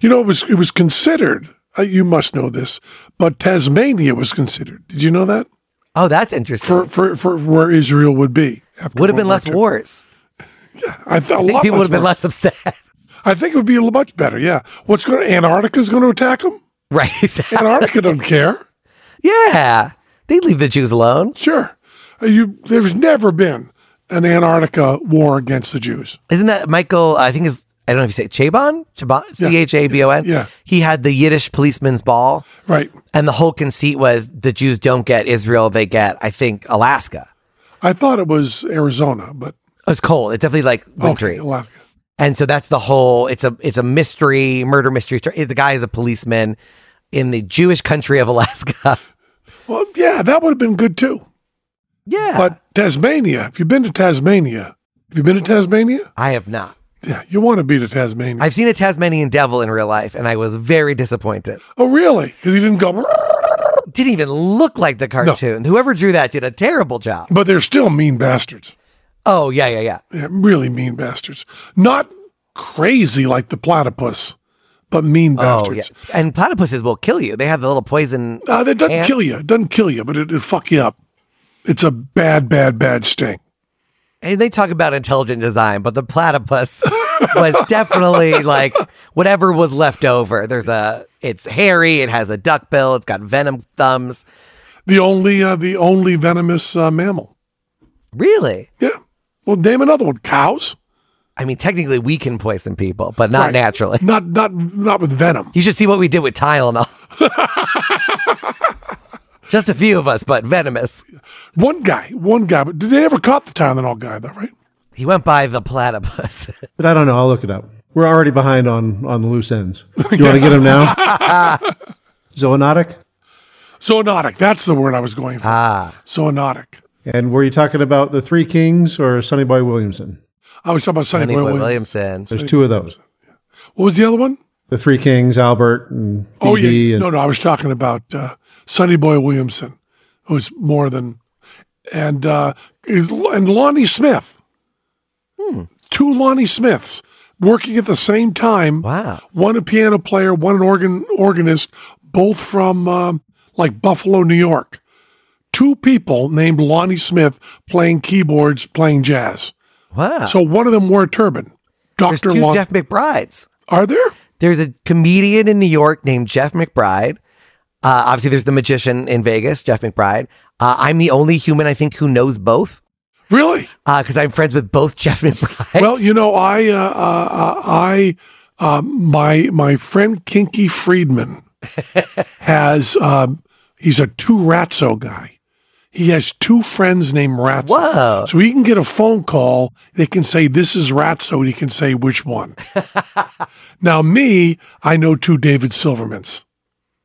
You know, it was it was considered. Uh, you must know this, but Tasmania was considered. Did you know that Oh, that's interesting. for for, for where Israel would be? After would have been less II. wars. I thought a I think people would have been less upset. I think it would be a much better. Yeah. What's going? to Antarctica's going to attack them. right. exactly. Antarctica doesn't care. Yeah. They leave the Jews alone. Sure. Uh, You. There's never been an Antarctica war against the Jews. Isn't that Michael? I think is I don't know if you say Chabon, Chabon, C H A B O N. Yeah. He had the Yiddish policeman's ball, Right. and the whole conceit was the Jews don't get Israel; they get, I think, Alaska. I thought it was Arizona, but It's cold. It's definitely like wintry, okay, Alaska. and so that's the whole. It's a it's a mystery murder mystery. The guy is a policeman in the Jewish country of Alaska. Well, yeah, that would have been good too. yeah, But Tasmania, have you been to Tasmania? Have you been to Tasmania? I have not. Yeah, you want to be to Tasmania. I've seen a Tasmanian devil in real life, and I was very disappointed. oh, really? Because he didn't go, Didn't even look like the cartoon. Whoever drew that did a terrible job. but they're still mean bastards. Oh yeah, yeah, yeah. Yeah, really mean bastards. Not crazy like the platypus, but mean Oh yeah. bastards. And platypuses will kill you. They have the little poison. Uh, that doesn't And- kill you. It doesn't kill you, but it, it'll fuck you up. It's a bad, bad, bad sting. And they talk about intelligent design, but the platypus was definitely like whatever was left over. There's a. It's hairy. It has a duck bill. It's got venom thumbs. The only, uh, the only venomous uh, mammal. Really? Yeah. Well, name another one. Cows. I mean, technically, we can poison people, but not Right. naturally. Not, not, not with venom. You should see what we did with Tylenol. Just a few of us, but venomous. One guy, one guy. But did they ever caught the Tylenol guy though? Right? He went by the platypus. But I don't know. I'll look it up. We're already behind on on the loose ends. You want to get him now? Zoonotic. Zoonotic. That's the word I was going for. ah, Zoonotic. And were you talking about the Three Kings or Sonny Boy Williamson? I was talking about Sonny Sonny Boy Boy Williams. Williamson. There's two of those. What was the other one? the Three Kings, Albert, and BB Oh yeah, and no, no. I was talking about uh, Sonny Boy Williamson, who's more than, and uh, and Lonnie Smith. Two Lonnie Smiths working at the same time. Wow. One a piano player, one an organ organist, both from um, like Buffalo, New York. Two people named Lonnie Smith playing keyboards, playing jazz. Wow. So one of them wore a turban. Doctor two Lon. Jeff McBrides. Are there? There's a comedian in New York named Jeff McBride. Uh, obviously, there's the magician in Vegas, Jeff McBride. Uh, I'm the only human I think who knows both Really? because I'm friends with both Jeff McBride. Well, you know, I, uh, uh, uh, I, uh, my my friend Kinky Friedman has. Um, he's a two Ratso guy. He has two friends named Ratso. Whoa. So he can get a phone call. They can say this is Ratso, and he can say which one. now, me, I know two David Silvermans.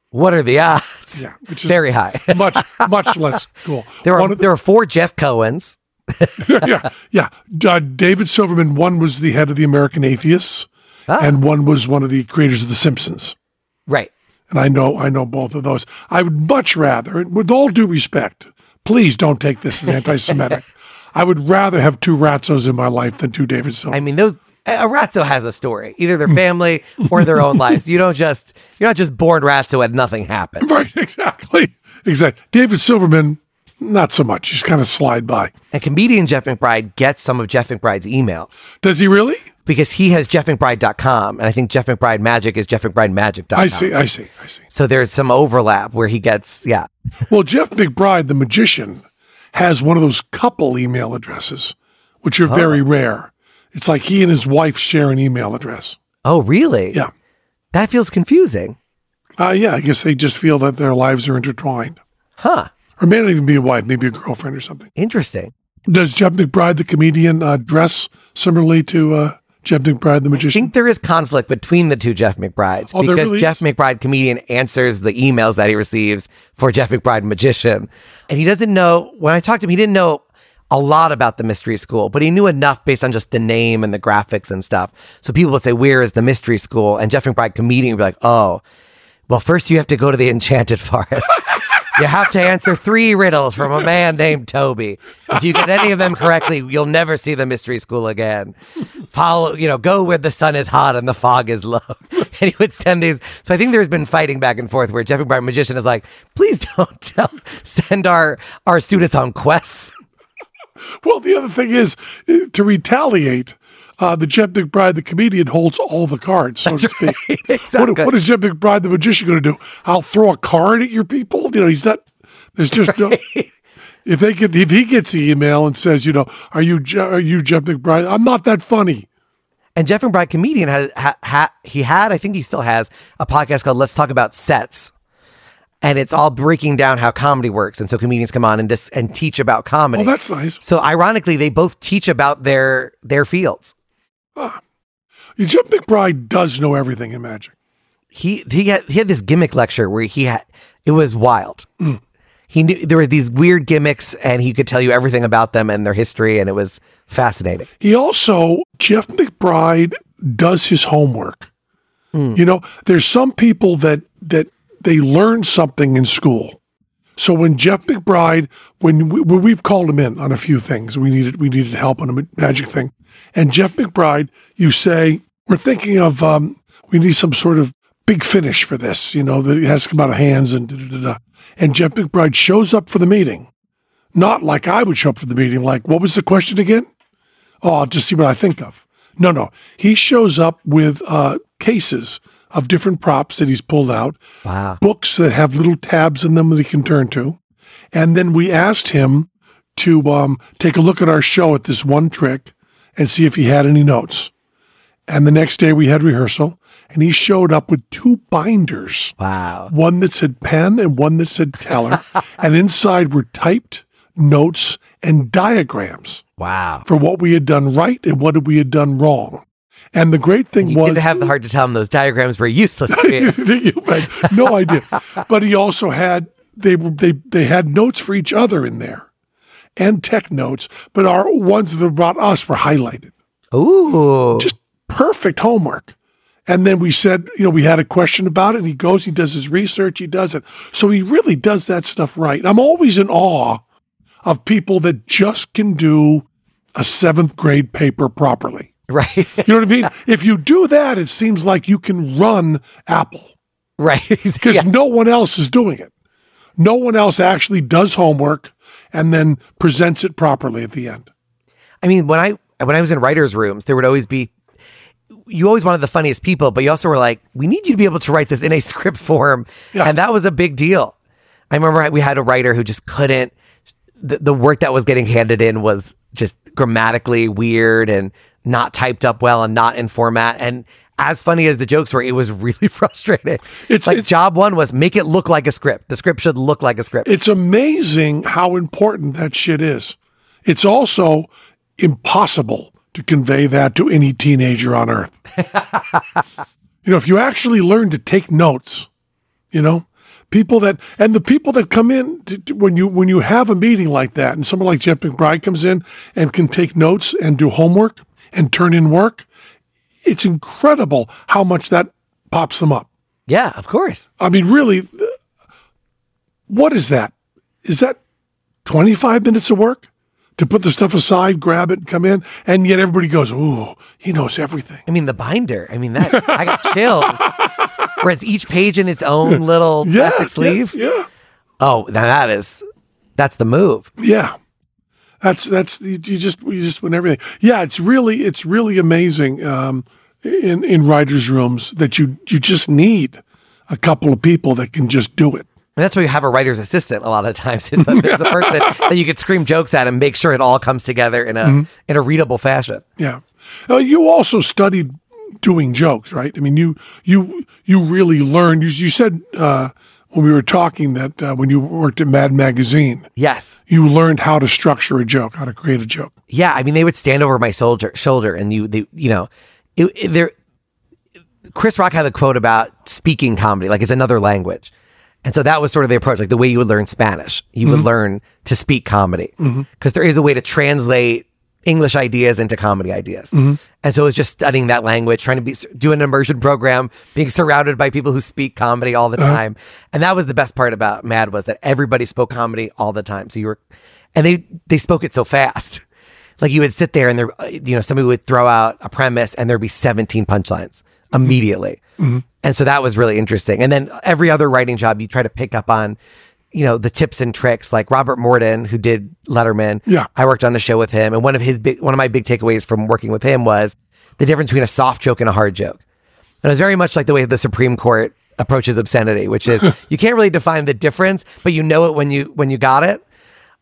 what are the odds? Yeah, which is Very high. much much less cool. there are the- there are four Jeff Cohens. yeah, yeah. Uh, David Silverman, one was the head of the American Atheists, Ah. and one was one of the creators of The Simpsons. Right. And I know, I know both of those. I would much rather, with all due respect, please don't take this as anti-Semitic. I would rather have two Ratsos in my life than two David Silverman. I mean, those a Ratso has a story, either their family or their own lives. You don't just you're not just born Ratso and nothing happened. right, exactly, exactly. David Silverman, not so much. He's kind of slide by. And comedian Jeff McBride gets some of Jeff McBride's emails Does he really? Because he has jeffmcbride.com, and I think Jeff McBride Magic is jeffmcbridemagic.com. I see, I see, I see. So there's some overlap where he gets yeah. Well, Jeff McBride, the magician, has one of those couple email addresses, which are very rare. It's like he and his wife share an email address. Oh, really? Yeah. That feels confusing. Uh, yeah, I guess they just feel that their lives are intertwined. Huh. Or may not even be a wife, maybe a girlfriend or something. Interesting. Does Jeff McBride, the comedian, uh, dress similarly to uh, Jeff McBride, the magician? I think there is conflict between the two Jeff McBrides Oh, because really Jeff? McBride, comedian, answers the emails that he receives for Jeff McBride, magician. And he doesn't know, when I talked to him, he didn't know a lot about the mystery school, but he knew enough based on just the name and the graphics and stuff. So people would say, Where is the mystery school? And Jeff McBride, comedian, would be like, Oh, well, first you have to go to the Enchanted Forest. You have to answer three riddles from a man named Toby. If you get any of them correctly, you'll never see the mystery school again. Follow, you know, go where the sun is hot and the fog is low. And he would send these. So I think there's been fighting back and forth where Jeffrey McBride magician is like, please don't tell, send our our students on quests. well, the other thing is uh, to retaliate. Uh, the Jeff McBride, the comedian, holds all the cards, so to speak. Exactly. What, what is Jeff McBride, the magician, going to do? I'll throw a card at your people. You know, he's not. There's just no. If they get, if he gets the email and says, you know, are you are you Jeff McBride? I'm not that funny. And Jeff McBride, comedian, has ha, ha, he had, I think he still has a podcast called Let's Talk About Sets. And it's all breaking down how comedy works. And so comedians come on and dis- and teach about comedy. Oh, that's nice. So ironically, they both teach about their their fields. Jeff McBride does know everything in magic. He he had he had this gimmick lecture where he had it was wild. Mm. He knew there were these weird gimmicks, and he could tell you everything about them and their history, and it was fascinating. He also, Jeff McBride does his homework. Hmm. You know, there's some people that that they learn something in school. So when Jeff McBride, when, we, we've called him in on a few things, we needed we needed help on a magic thing, and Jeff McBride, you say we're thinking of um, we need some sort of big finish for this, you know, that it has to come out of hands and da, da, da, da. and Jeff McBride shows up for the meeting, not like I would show up for the meeting, like what was the question again? Oh, I'll just see what I think of. No, no. He shows up with uh, cases of different props that he's pulled out, Wow. books that have little tabs in them that he can turn to. And then we asked him to um, take a look at our show at this one trick and see if he had any notes. And the next day we had rehearsal, and he showed up with two binders Wow. one that said Penn and one that said Teller. and inside were typed notes and diagrams Wow. for what we had done right and what we had done wrong. And the great thing You was didn't have the heart to tell him those diagrams were useless. To you. you had no idea. But he also had they were they they had notes for each other in there, and tech notes. But our ones that brought us were highlighted. Ooh. Just perfect homework. And then we said, you know, we had a question about it. And he goes, he does his research, he does it. So he really does that stuff right. I'm always in awe of people that just can do a seventh grade paper properly. Right. You know what I mean? if you do that, it seems like you can run Apple right. because Yeah. no one else is doing it. No one else actually does homework and then presents it properly at the end. I mean, when I when I was in writers' rooms, there would always be you always wanted the funniest people, but you also were like, we need you to be able to write this in a script form, Yeah. and that was a big deal. I remember we had a writer who just couldn't. The, the work that was getting handed in was just grammatically weird and not typed up well and not in format. And as funny as the jokes were, it was really frustrating. It's- like it's- job one was make it look like a script. The script should look like a script. It's amazing how important that shit is. It's also impossible to convey that to any teenager on earth. you know, if you actually learn to take notes, you know, people that and the people that come in to, to- when you when you have a meeting like that, and someone like Jeff McBride comes in and can take notes and do homework and turn in work, it's incredible how much that pops them up. yeah, of course. I mean, really, what is that? Is that 25 minutes of work to put the stuff aside, grab it, and come in? And yet everybody goes, Ooh, he knows everything. I mean, the binder. I mean, that I got chills. Whereas each page in its own little Yeah. plastic sleeve. Yeah. Oh, now that is that's the move. Yeah. That's, that's, you just, you just win everything. Yeah. It's really, it's really amazing, um, in, in writers' rooms that you, you just need a couple of people that can just do it. And that's why you have a writer's assistant a lot of times. It's a, there's a person that you could scream jokes at and make sure it all comes together in a Mm-hmm. in a readable fashion. Yeah. Uh, you also studied doing jokes, right? I mean, you you you really learned. You, you said uh, when we were talking that uh, when you worked at Mad Magazine, Yes. you learned how to structure a joke, how to create a joke. Yeah, I mean, they would stand over my shoulder, shoulder, and you, they, you know, it, it, there. Chris Rock had the quote about speaking comedy, like it's another language, and so that was sort of the approach, like the way you would learn Spanish, you would learn to speak comedy, because is a way to translate English ideas into comedy ideas, mm-hmm. and so it was just studying that language, trying to be do an immersion program, being surrounded by people who speak comedy all the uh-huh. time, and that was the best part about Mad was that everybody spoke comedy all the time, so you were, and they they spoke it so fast. Like you would sit there and there, uh, you know, somebody would throw out a premise and there'd be 17 punchlines mm-hmm. immediately. Mm-hmm. And so that was really interesting. And then every other writing job, you try to pick up on, you know, the tips and tricks. Like Robert Morton, who did Letterman. Yeah. I worked on a show with him, and one of his big, one of my big takeaways from working with him was the difference between a soft joke and a hard joke. And it was very much like the way the Supreme Court approaches obscenity, which is you can't really define the difference, but you know it when you when you got it.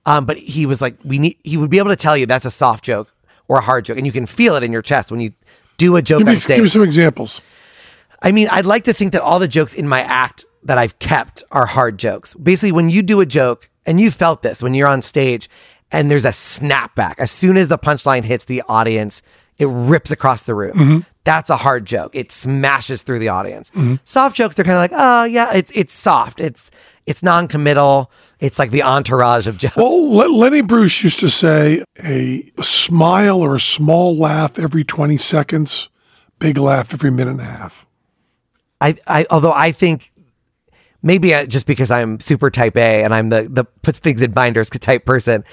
Um, but he was like, we need. He would be able to tell you that's a soft joke or a hard joke, and you can feel it in your chest when you do a joke Give me, on give me some examples. I mean, I'd like to think that all the jokes in my act that I've kept are hard jokes. Basically, when you do a joke, and you felt this when you're on stage, and there's a snapback as soon as the punchline hits the audience, it rips across the room. Mm-hmm. That's a hard joke. It smashes through the audience. Mm-hmm. Soft jokes, they're kind of like, oh yeah, it's it's soft. It's it's non-committal. It's like the entourage of jokes. Well, Le- Lenny Bruce used to say a smile or a small laugh every 20 seconds, big laugh every minute and a half. I, I although I think maybe I, just because I'm super type A and I'm the the puts things in binders type person,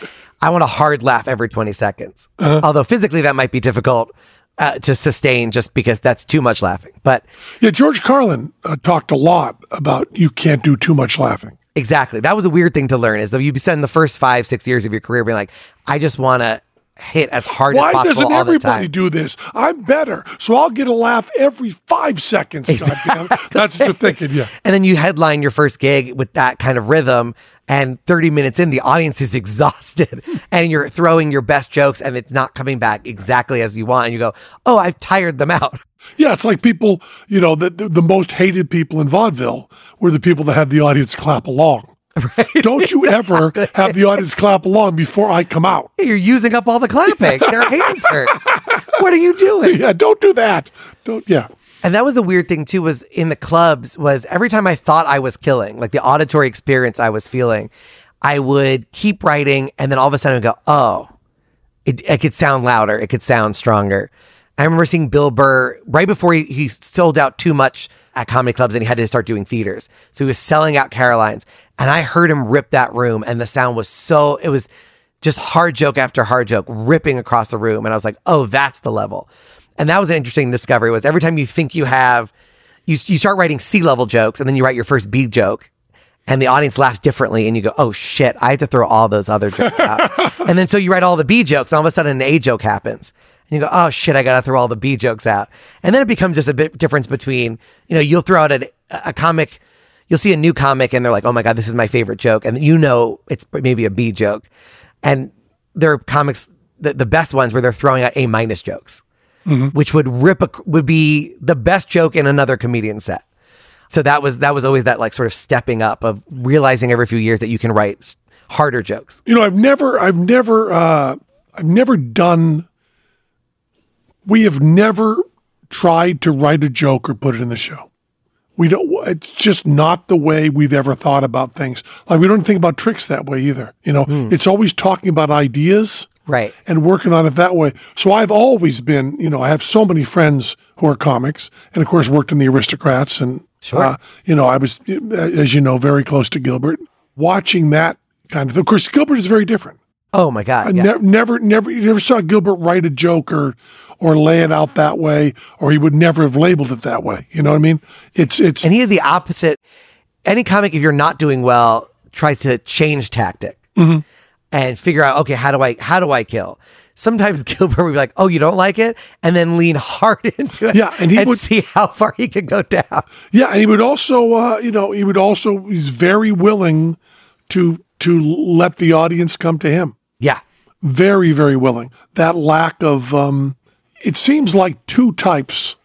I want a hard laugh every 20 seconds. Although physically that might be difficult uh, to sustain just because that's too much laughing. But Yeah, George Carlin uh, talked a lot about you can't do too much laughing. exactly, that was a weird thing to learn. Is that you spend the first five six years of your career being like, I just want to hit as hard Why as possible doesn't all the everybody do this? I'm better, so I'll get a laugh every five seconds. it. That's what you're thinking, yeah. And then you headline your first gig with that kind of rhythm. And 30 minutes in, the audience is exhausted and you're throwing your best jokes and it's not coming back exactly as you want. And you go, Oh, I've tired them out. Yeah, it's like people, you know, the, the, the most hated people in vaudeville were the people that had the audience clap along. Don't you ever have the audience clap along before I come out. You're using up all the clapping. Their hands hurt. What are you doing? Yeah, don't do that. Don't, yeah. And that was the weird thing too, was in the clubs was every time I thought I was killing, like the auditory experience I was feeling, I would keep writing and then all of a sudden I would go, oh, it, it could sound louder. It could sound stronger. I remember seeing Bill Burr right before he, he sold out too much at comedy clubs and he had to start doing theaters. So he was selling out Caroline's. And I heard him rip that room, and the sound was so, it was just hard joke after hard joke ripping across the room. And I was like, oh, that's the level. And that was an interesting discovery was every time you think you have, you, you start writing C level jokes and then you write your first B joke and the audience laughs differently and you go, oh shit, I have to throw all those other jokes out. and then so you write all the B jokes, and all of a sudden an A joke happens. And you go, oh shit, I gotta throw all the B jokes out. And then it becomes just a bit difference between, you know, you'll throw out a, a comic, you'll see a new comic and they're like, oh my God, this is my favorite joke. And you know it's maybe a B joke. And there are comics, the, the best ones where they're throwing out A minus jokes, which would rip a, would be the best joke in another comedian set. So that was that was always that like sort of stepping up of realizing every few years that you can write harder jokes. You know, I've never, I've never, uh, I've never done. We have never tried to write a joke or put it in the show. We don't. It's just not the way we've ever thought about things. Like we don't think about tricks that way either. You know, it's always talking about ideas Right. and working on it that way. So I've always been, you know, I have so many friends who are comics, and of course worked in the Aristocrats, and uh, you know, I was, as you know, very close to Gilbert. Watching that kind of, of course, Gilbert is very different. Oh my I god. Yeah. ne- never, never, you never saw Gilbert write a joke or, or lay it out that way, or he would never have labeled it that way. You know what I mean? It's, it's, and he had the opposite. Any comic, if you're not doing well, tries to change tactic Mm-hmm. and figure out, okay, how do I how do I kill? Sometimes Gilbert would be like, "Oh, you don't like it," and then lean hard into it, Yeah, and he would- see how far he could go down. yeah. And he would also, uh, you know, he would also, he's very willing to, to let the audience come to him. Yeah, very very willing. That lack of um it seems like two types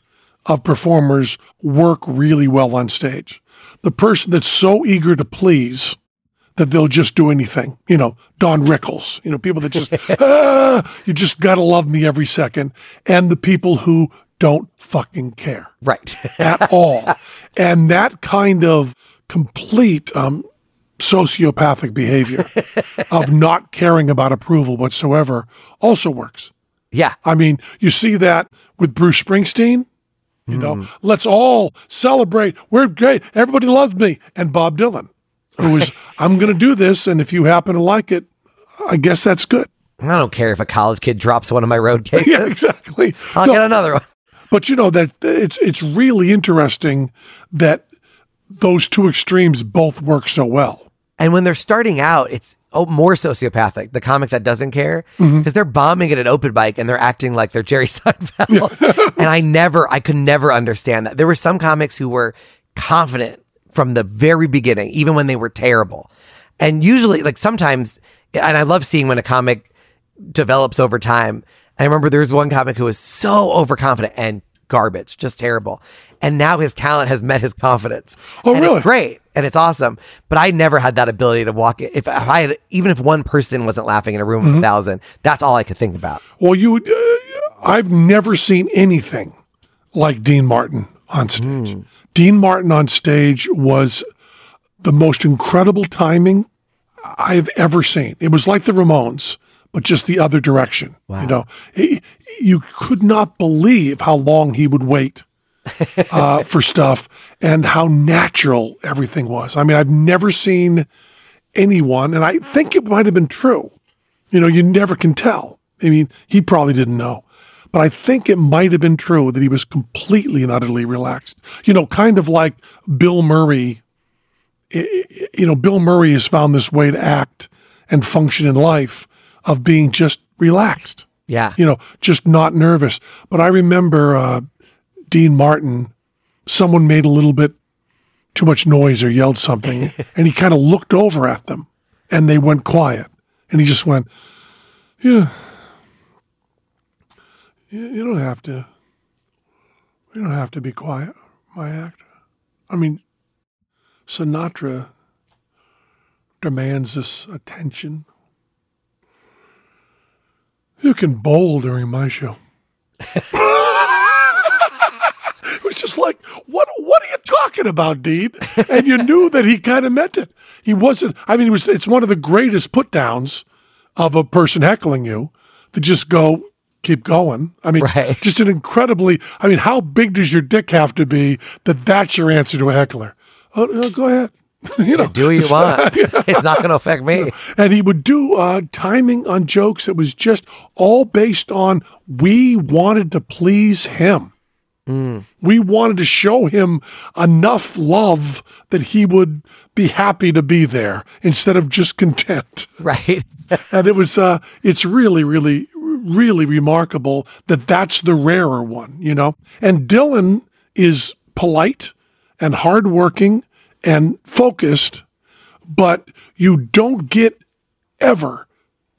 of performers work really well on stage. The person that's so eager to please that they'll just do anything. You know don rickles you know people that just ah, you just gotta love me every second and the people who don't fucking care. Right. at all. And that kind of complete um, sociopathic behavior of not caring about approval whatsoever also works. yeah, I mean, you see that with Bruce Springsteen. You know, hmm. let's all celebrate. We're great. Everybody loves me. And Bob Dylan, who is, I'm going to do this. And if you happen to like it, I guess that's good. I don't care if a college kid drops one of my road cases. Yeah, exactly. I'll No, get another one. But you know that it's it's really interesting that those two extremes both work so well. And when they're starting out, it's oh, more sociopathic. The comic that doesn't care mm-hmm. because they're bombing at an open bike and they're acting like they're Jerry Seinfeld. and I never, I could never understand that. There were some comics who were confident from the very beginning, even when they were terrible. And usually, like sometimes, and I love seeing when a comic develops over time. I remember there was one comic who was so overconfident and garbage, just terrible. And now his talent has met his confidence. Oh, And really? It's great and it's awesome. But I never had that ability to walk it. If I had, even if one person wasn't laughing in a room of a thousand, that's all I could think about. Well, you, uh, I've never seen anything like Dean Martin on stage. Dean Martin on stage was the most incredible timing I've ever seen. It was like the Ramones, but just the other direction. You know, He- you could not believe how long he would wait uh, for stuff and how natural everything was. I mean, I've never seen anyone, and I think it might have been true. You know, you never can tell. I mean, he probably didn't know. But I think it might have been true that he was completely and utterly relaxed. You know, kind of like Bill Murray. You know, Bill Murray has found this way to act and function in life of being just relaxed Yeah. you know, just not nervous. But I remember uh, Dean Martin, someone made a little bit too much noise or yelled something, and he kind of looked over at them and they went quiet. And he just went, Yeah, you, don't have to, you don't have to be quiet, my actor. I mean, Sinatra demands this attention. You can bowl during my show. it was just like, what what are you talking about, Dean? And you knew that he kind of meant it. He wasn't I mean, it was it's one of the greatest put downs of a person heckling you to just go, keep going. I mean, Right. just an incredibly. I mean, how big does your dick have to be that that's your answer to a heckler? Oh, no, go ahead. you know, Do what you want. it's not going to affect me. and he would do uh, timing on jokes It was just all based on we wanted to please him. We wanted to show him enough love that he would be happy to be there instead of just content. Right. And it was, uh, it's really, really, really remarkable that that's the rarer one, you know? And Dylan is polite and hardworking and focused, but you don't get ever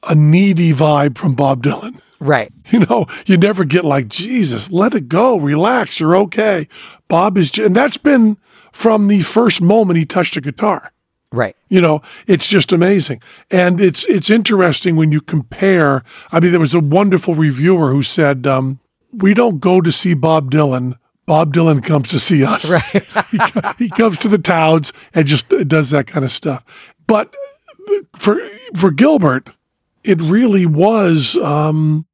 a needy vibe from Bob Dylan. Right. You know, you never get like, Jesus, let it go, relax, you're okay. Bob is, and that's been from the first moment he touched a guitar. Right. You know, it's just amazing. And it's it's interesting when you compare. I mean, there was a wonderful reviewer who said, um, we don't go to see Bob Dylan. Bob Dylan comes to see us. Right. he, he comes to the towns and just does that kind of stuff. But for for Gilbert, it really was. Um,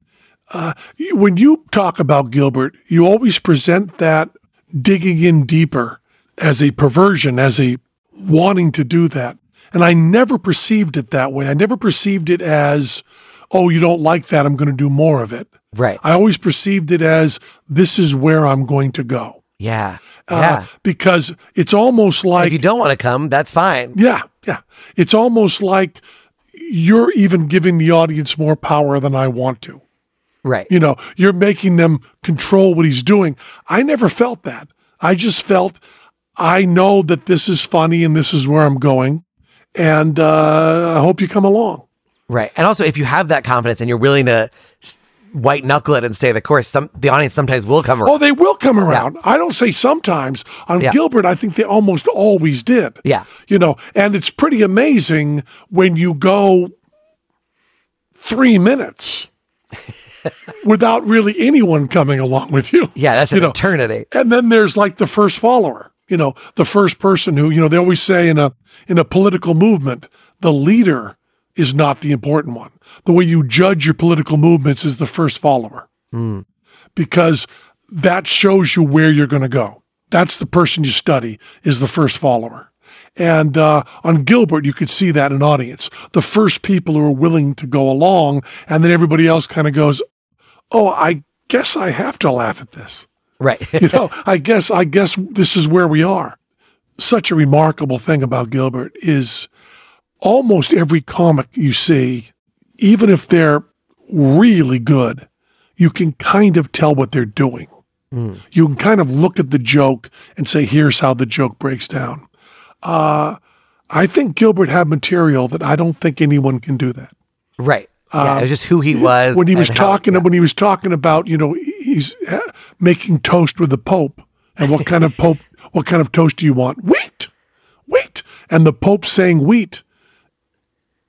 uh, when you talk about Gilbert, you always present that digging in deeper as a perversion, as a wanting to do that. And I never perceived it that way. I never perceived it as, oh, you don't like that. I'm going to do more of it. Right. I always perceived it as this is where I'm going to go. Yeah. Uh, Yeah. because it's almost like if you don't want to come, that's fine. yeah, yeah. It's almost like you're even giving the audience more power than I want to. Right. You know, you're making them control what he's doing. I never felt that. I just felt I know that this is funny and this is where I'm going. And uh, I hope you come along. Right. And also, if you have that confidence and you're willing to white knuckle it and stay the course, some the audience sometimes will come around. Oh, they will come around. I don't say sometimes. On Yeah. Gilbert, I think they almost always did. Yeah. You know, and it's pretty amazing when you go three minutes without really anyone coming along with you. yeah, that's you an know, eternity. And then there's like the first follower, you know, the first person who, you know, they always say in a in a political movement, the leader is not the important one. The way you judge your political movements is the first follower. Hmm. Because that shows you where you're going to go. That's the person you study is the first follower. And uh, on Gilbert, you could see that in an audience. The first people who are willing to go along, and then everybody else kind of goes, "Oh, I guess I have to laugh at this." Right. you know, I guess I guess this is where we are. Such a remarkable thing about Gilbert is almost every comic you see, even if they're really good, you can kind of tell what they're doing. You can kind of look at the joke and say, "Here's how the joke breaks down." Uh, I think Gilbert had material that I don't think anyone can do that right. Yeah. was just who he was. Um, when he was and how- talking when he was talking about you know he's uh, making toast with the pope and what kind of pope what kind of toast do you want wheat wheat and the pope saying wheat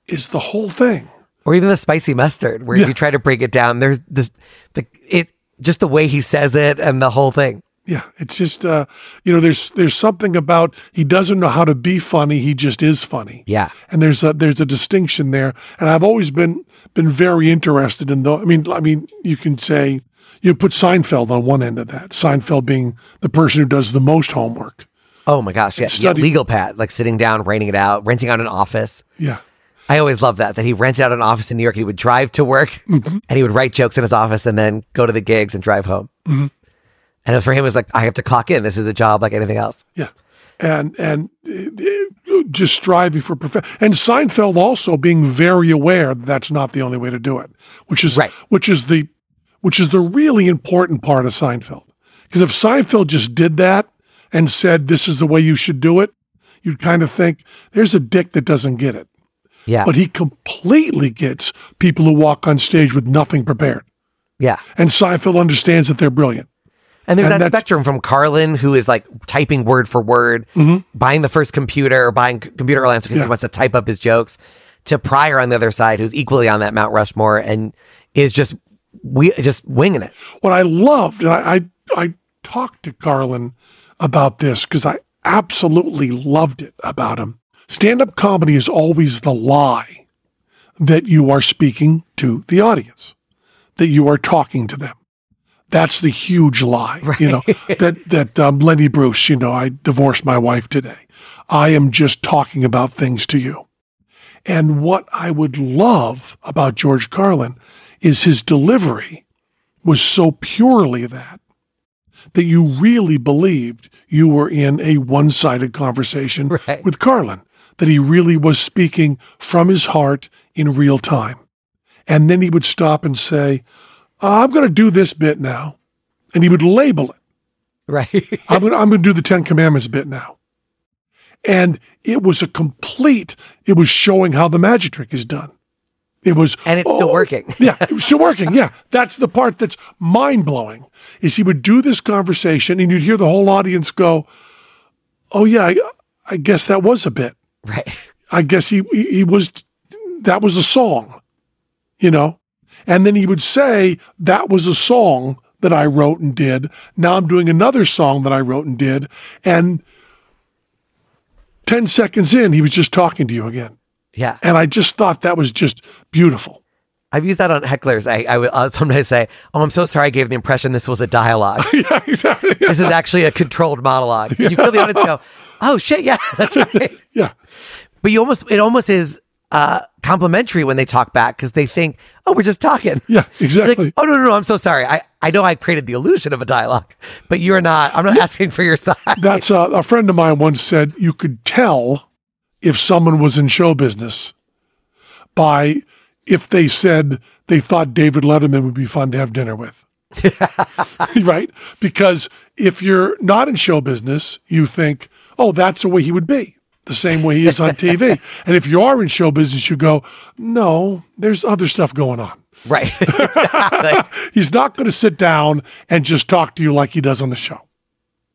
is the whole thing or even the spicy mustard, where Yeah. you try to break it down, there's this, the, it, just the way he says it and the whole thing. Yeah it's just uh you know there's there's something about he doesn't know how to be funny he just is funny Yeah. and there's a there's a distinction there and i've always been been very interested in the i mean i mean you can say you put seinfeld on one end of that seinfeld being the person who does the most homework Oh my gosh. Yeah. yeah. Legal pad, like sitting down, writing it out, renting out an office. yeah I always loved that, that he rented out an office in New York. He would drive to work Mm-hmm. and he would write jokes in his office and then go to the gigs and drive home. Mm-hmm. And for him, it was like, I have to clock in. This is a job like anything else. yeah and and uh, just striving for perfection and seinfeld also being very aware that that's not the only way to do it which is Right. which is the which is the really important part of seinfeld because if seinfeld just did that and said this is the way you should do it you'd kind of think there's a dick that doesn't get it Yeah. but he completely gets people who walk on stage with nothing prepared yeah. and seinfeld understands that they're brilliant And there's And that spectrum from Carlin, who is like typing word for word, buying the first computer, or buying computer lands because Mm-hmm. Yeah. he wants to type up his jokes, to Pryor on the other side, who's equally on that Mount Rushmore and is just we just winging it. what I loved, and I, I, I talked to Carlin about this because I absolutely loved it about him. Stand up comedy is always the lie that you are speaking to the audience, that you are talking to them. That's the huge lie, right. you know, that, that um, Lenny Bruce, you know, I divorced my wife today. I am just talking about things to you. And what I would love about George Carlin is his delivery was so purely that, that you really believed you were in a one sided conversation right. with Carlin, that he really was speaking from his heart in real time. And then he would stop and say, uh, I'm going to do this bit now. And he would label it. Right. I'm going I'm to do the Ten Commandments bit now. And it was a complete, it was showing how the magic trick is done. It was, and it's oh, still working. yeah, it was still working. Yeah, that's the part that's mind blowing. Is he would do this conversation, and you'd hear the whole audience go, "Oh yeah, I, I guess that was a bit." Right. I guess he, he he was that was a song, you know, and then he would say that was a song that I wrote and did. Now I'm doing another song that I wrote and did, and 10 seconds in, he was just talking to you again. Yeah. And I just thought that was just beautiful. I've used that on hecklers. I, I will uh, sometimes say, "Oh, I'm so sorry. I gave the impression this was a dialogue. yeah, exactly. Yeah. This is actually a controlled monologue." Yeah. You feel the audience go, "Oh shit, yeah, that's right." yeah. But you almost, it almost is uh, complimentary when they talk back because they think, "Oh, we're just talking." Yeah, exactly. Like, oh no, no, no! I'm so sorry. I, I know I created the illusion of a dialogue, but you're not. I'm not asking for your side. That's uh, a friend of mine once said you could tell if someone was in show business by if they said they thought David Letterman would be fun to have dinner with. right? Because if you're not in show business, you think, oh, that's the way he would be the same way he is on TV. and if you are in show business, you go, no, there's other stuff going on. Right. He's not going to sit down and just talk to you like he does on the show.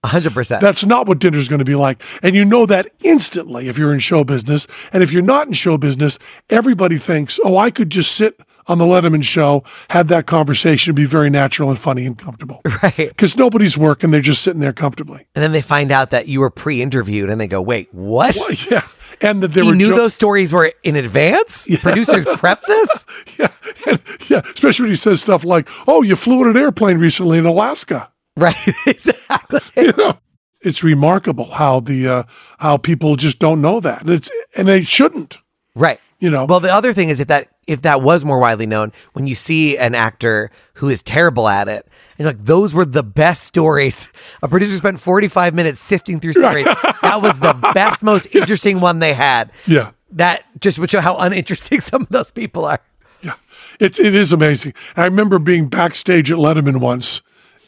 100%. That's not what dinner's going to be like. And you know that instantly if you're in show business. And if you're not in show business, everybody thinks, oh, I could just sit on the Letterman show, have that conversation, be very natural and funny and comfortable. Right. Because nobody's working, they're just sitting there comfortably. And then they find out that you were pre interviewed and they go, wait, what? Well, yeah. And that they he knew jo- those stories were in advance? Yeah. Producers prepped this? yeah. And, yeah. Especially when he says stuff like, oh, you flew in an airplane recently in Alaska. Right. exactly. You know? It's remarkable how the uh, how people just don't know that, and it's and they shouldn't. Right. You know. Well, the other thing is if that if that was more widely known, when you see an actor who is terrible at it, and like those were the best stories. A producer spent 45 minutes sifting through stories. that was the best, most interesting one they had. Yeah. That just would show how uninteresting some of those people are. Yeah. It's it is amazing. I remember being backstage at Letterman once,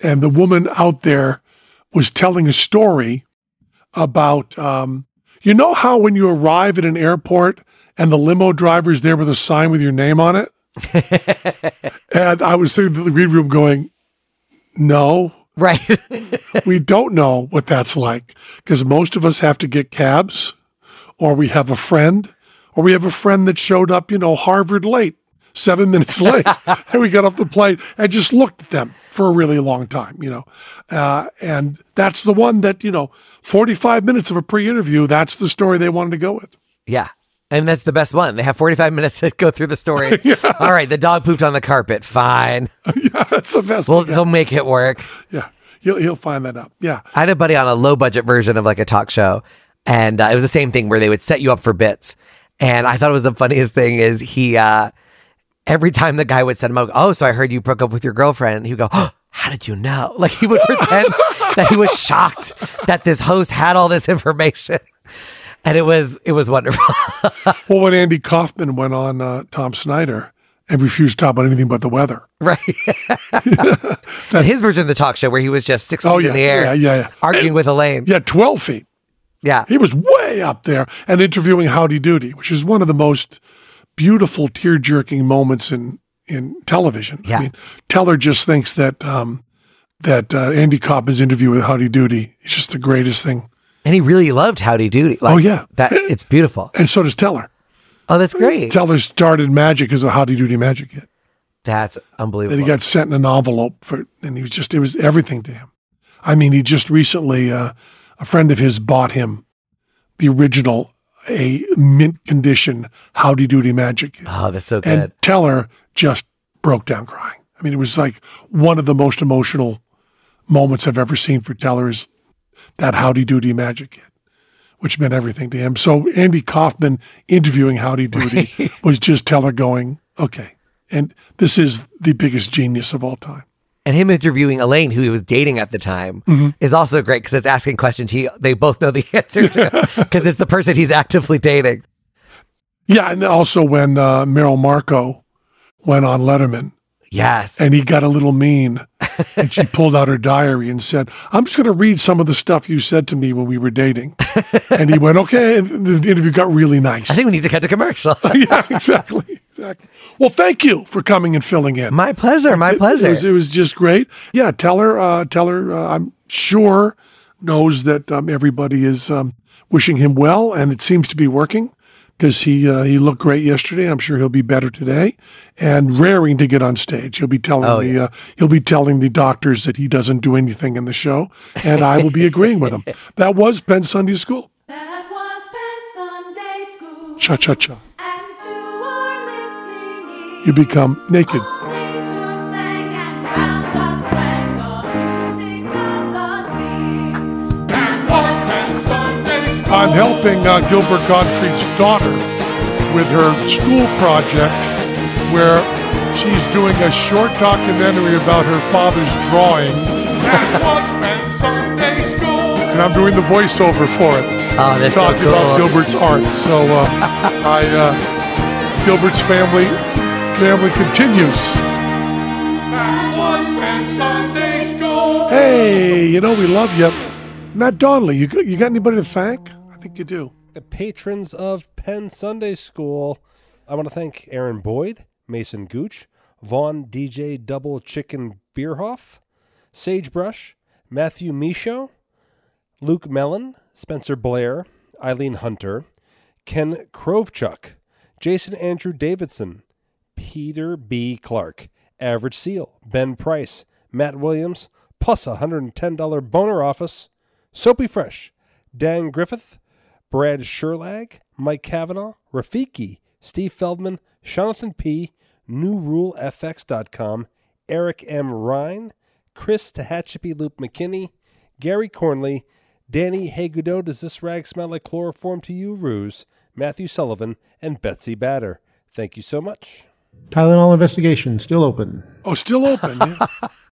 and the woman out there was telling a story about um, you know how when you arrive at an airport and the limo driver's there with a sign with your name on it? and I was sitting in the green room going, no. Right. we don't know what that's like because most of us have to get cabs or we have a friend or we have a friend that showed up, you know, Harvard late, seven minutes late. and we got off the plane and just looked at them for a really long time, you know. Uh, and that's the one that, you know, 45 minutes of a pre interview, that's the story they wanted to go with. Yeah. And that's the best one. They have 45 minutes to go through the story. yeah. All right, the dog pooped on the carpet. Fine. yeah, that's the best well, He'll make it work. Yeah. He'll, he'll find that out. Yeah. I had a buddy on a low budget version of like a talk show, and uh, it was the same thing where they would set you up for bits. And I thought it was the funniest thing is he, uh, every time the guy would set him up, oh, so I heard you broke up with your girlfriend. He would go, oh, how did you know? Like he would pretend that he was shocked that this host had all this information and it was it was wonderful. well, when Andy Kaufman went on uh, Tom Snyder and refused to talk about anything but the weather, right? and his version of the talk show where he was just six feet oh, yeah, in the air, yeah, yeah, yeah. arguing and, with Elayne. Yeah, twelve feet. Yeah, he was way up there and interviewing Howdy Doody, which is one of the most beautiful tear jerking moments in in television. Yeah. I mean, Teller just thinks that um, that uh, Andy Kaufman's interview with Howdy Doody is just the greatest thing and he really loved Howdy Doody. Like, oh yeah, that it's beautiful. And so does Teller. Oh, that's great. Teller started magic as a Howdy Doody magic kid. That's unbelievable. Then he got sent in an envelope for, and he was just it was everything to him. I mean, he just recently uh, a friend of his bought him the original a mint condition Howdy Doody magic. Kit. Oh, that's so good. And Teller just broke down crying. I mean, it was like one of the most emotional moments I've ever seen for Teller is that Howdy Doody Magic Kid, which meant everything to him. So Andy Kaufman interviewing Howdy Doody right. was just Teller going, okay. And this is the biggest genius of all time. And him interviewing Elayne, who he was dating at the time, mm-hmm. is also great because it's asking questions he they both know the answer to because it's the person he's actively dating. Yeah, and also when uh, Merrill Markoe went on Letterman Yes. And he got a little mean. and she pulled out her diary and said, I'm just going to read some of the stuff you said to me when we were dating. and he went, okay. And the interview got really nice. I think we need to cut to commercial. yeah, exactly. Exactly. Well, thank you for coming and filling in. My pleasure. My it, pleasure. It was, it was, just great. Yeah, Teller, uh, Teller, uh, I'm sure knows that um, everybody is um, wishing him well, and it seems to be working because he uh, he looked great yesterday. I'm sure he'll be better today, and raring to get on stage. He'll be telling oh, the yeah. uh, he'll be telling the doctors that he doesn't do anything in the show, and I will be agreeing with him. That was Penn Sunday School. That was Penn Sunday School. Cha cha cha. You become naked. I'm helping uh, Gilbert Gottfried's daughter with her school project where she's doing a short documentary about her father's drawing. and I'm doing the voiceover for it. Oh, that's Talking so cool. about Gilbert's art. So uh, I, uh, Gilbert's family, family continues. Hey, you know we love you. Matt Donnelly, you got, you got anybody to thank? I think you do. The patrons of Penn Sunday School. I want to thank Aaron Boyd, Mason Gooch, Vaughn DJ Double Chicken Beerhoff, Sagebrush, Matthew Michaud, Luke Mellon, Spencer Blair, Eileen Hunter, Ken Krovchuk, Jason Andrew Davidson, Peter B. Clark, Average Seal, Ben Price, Matt Williams, plus a $110 boner office, Soapy Fresh, Dan Griffith, Brad Sherlag, Mike Kavanaugh, Rafiki, Steve Feldman, Jonathan P., NewRuleFX.com, Eric M. Ryan, Chris Tehachapi Loop McKinney, Gary Cornley, Danny Hagudo, Does This Rag Smell Like Chloroform to You, Ruse, Matthew Sullivan, and Betsy Batter. Thank you so much. Tylenol investigation still open. Oh, still open. Yeah.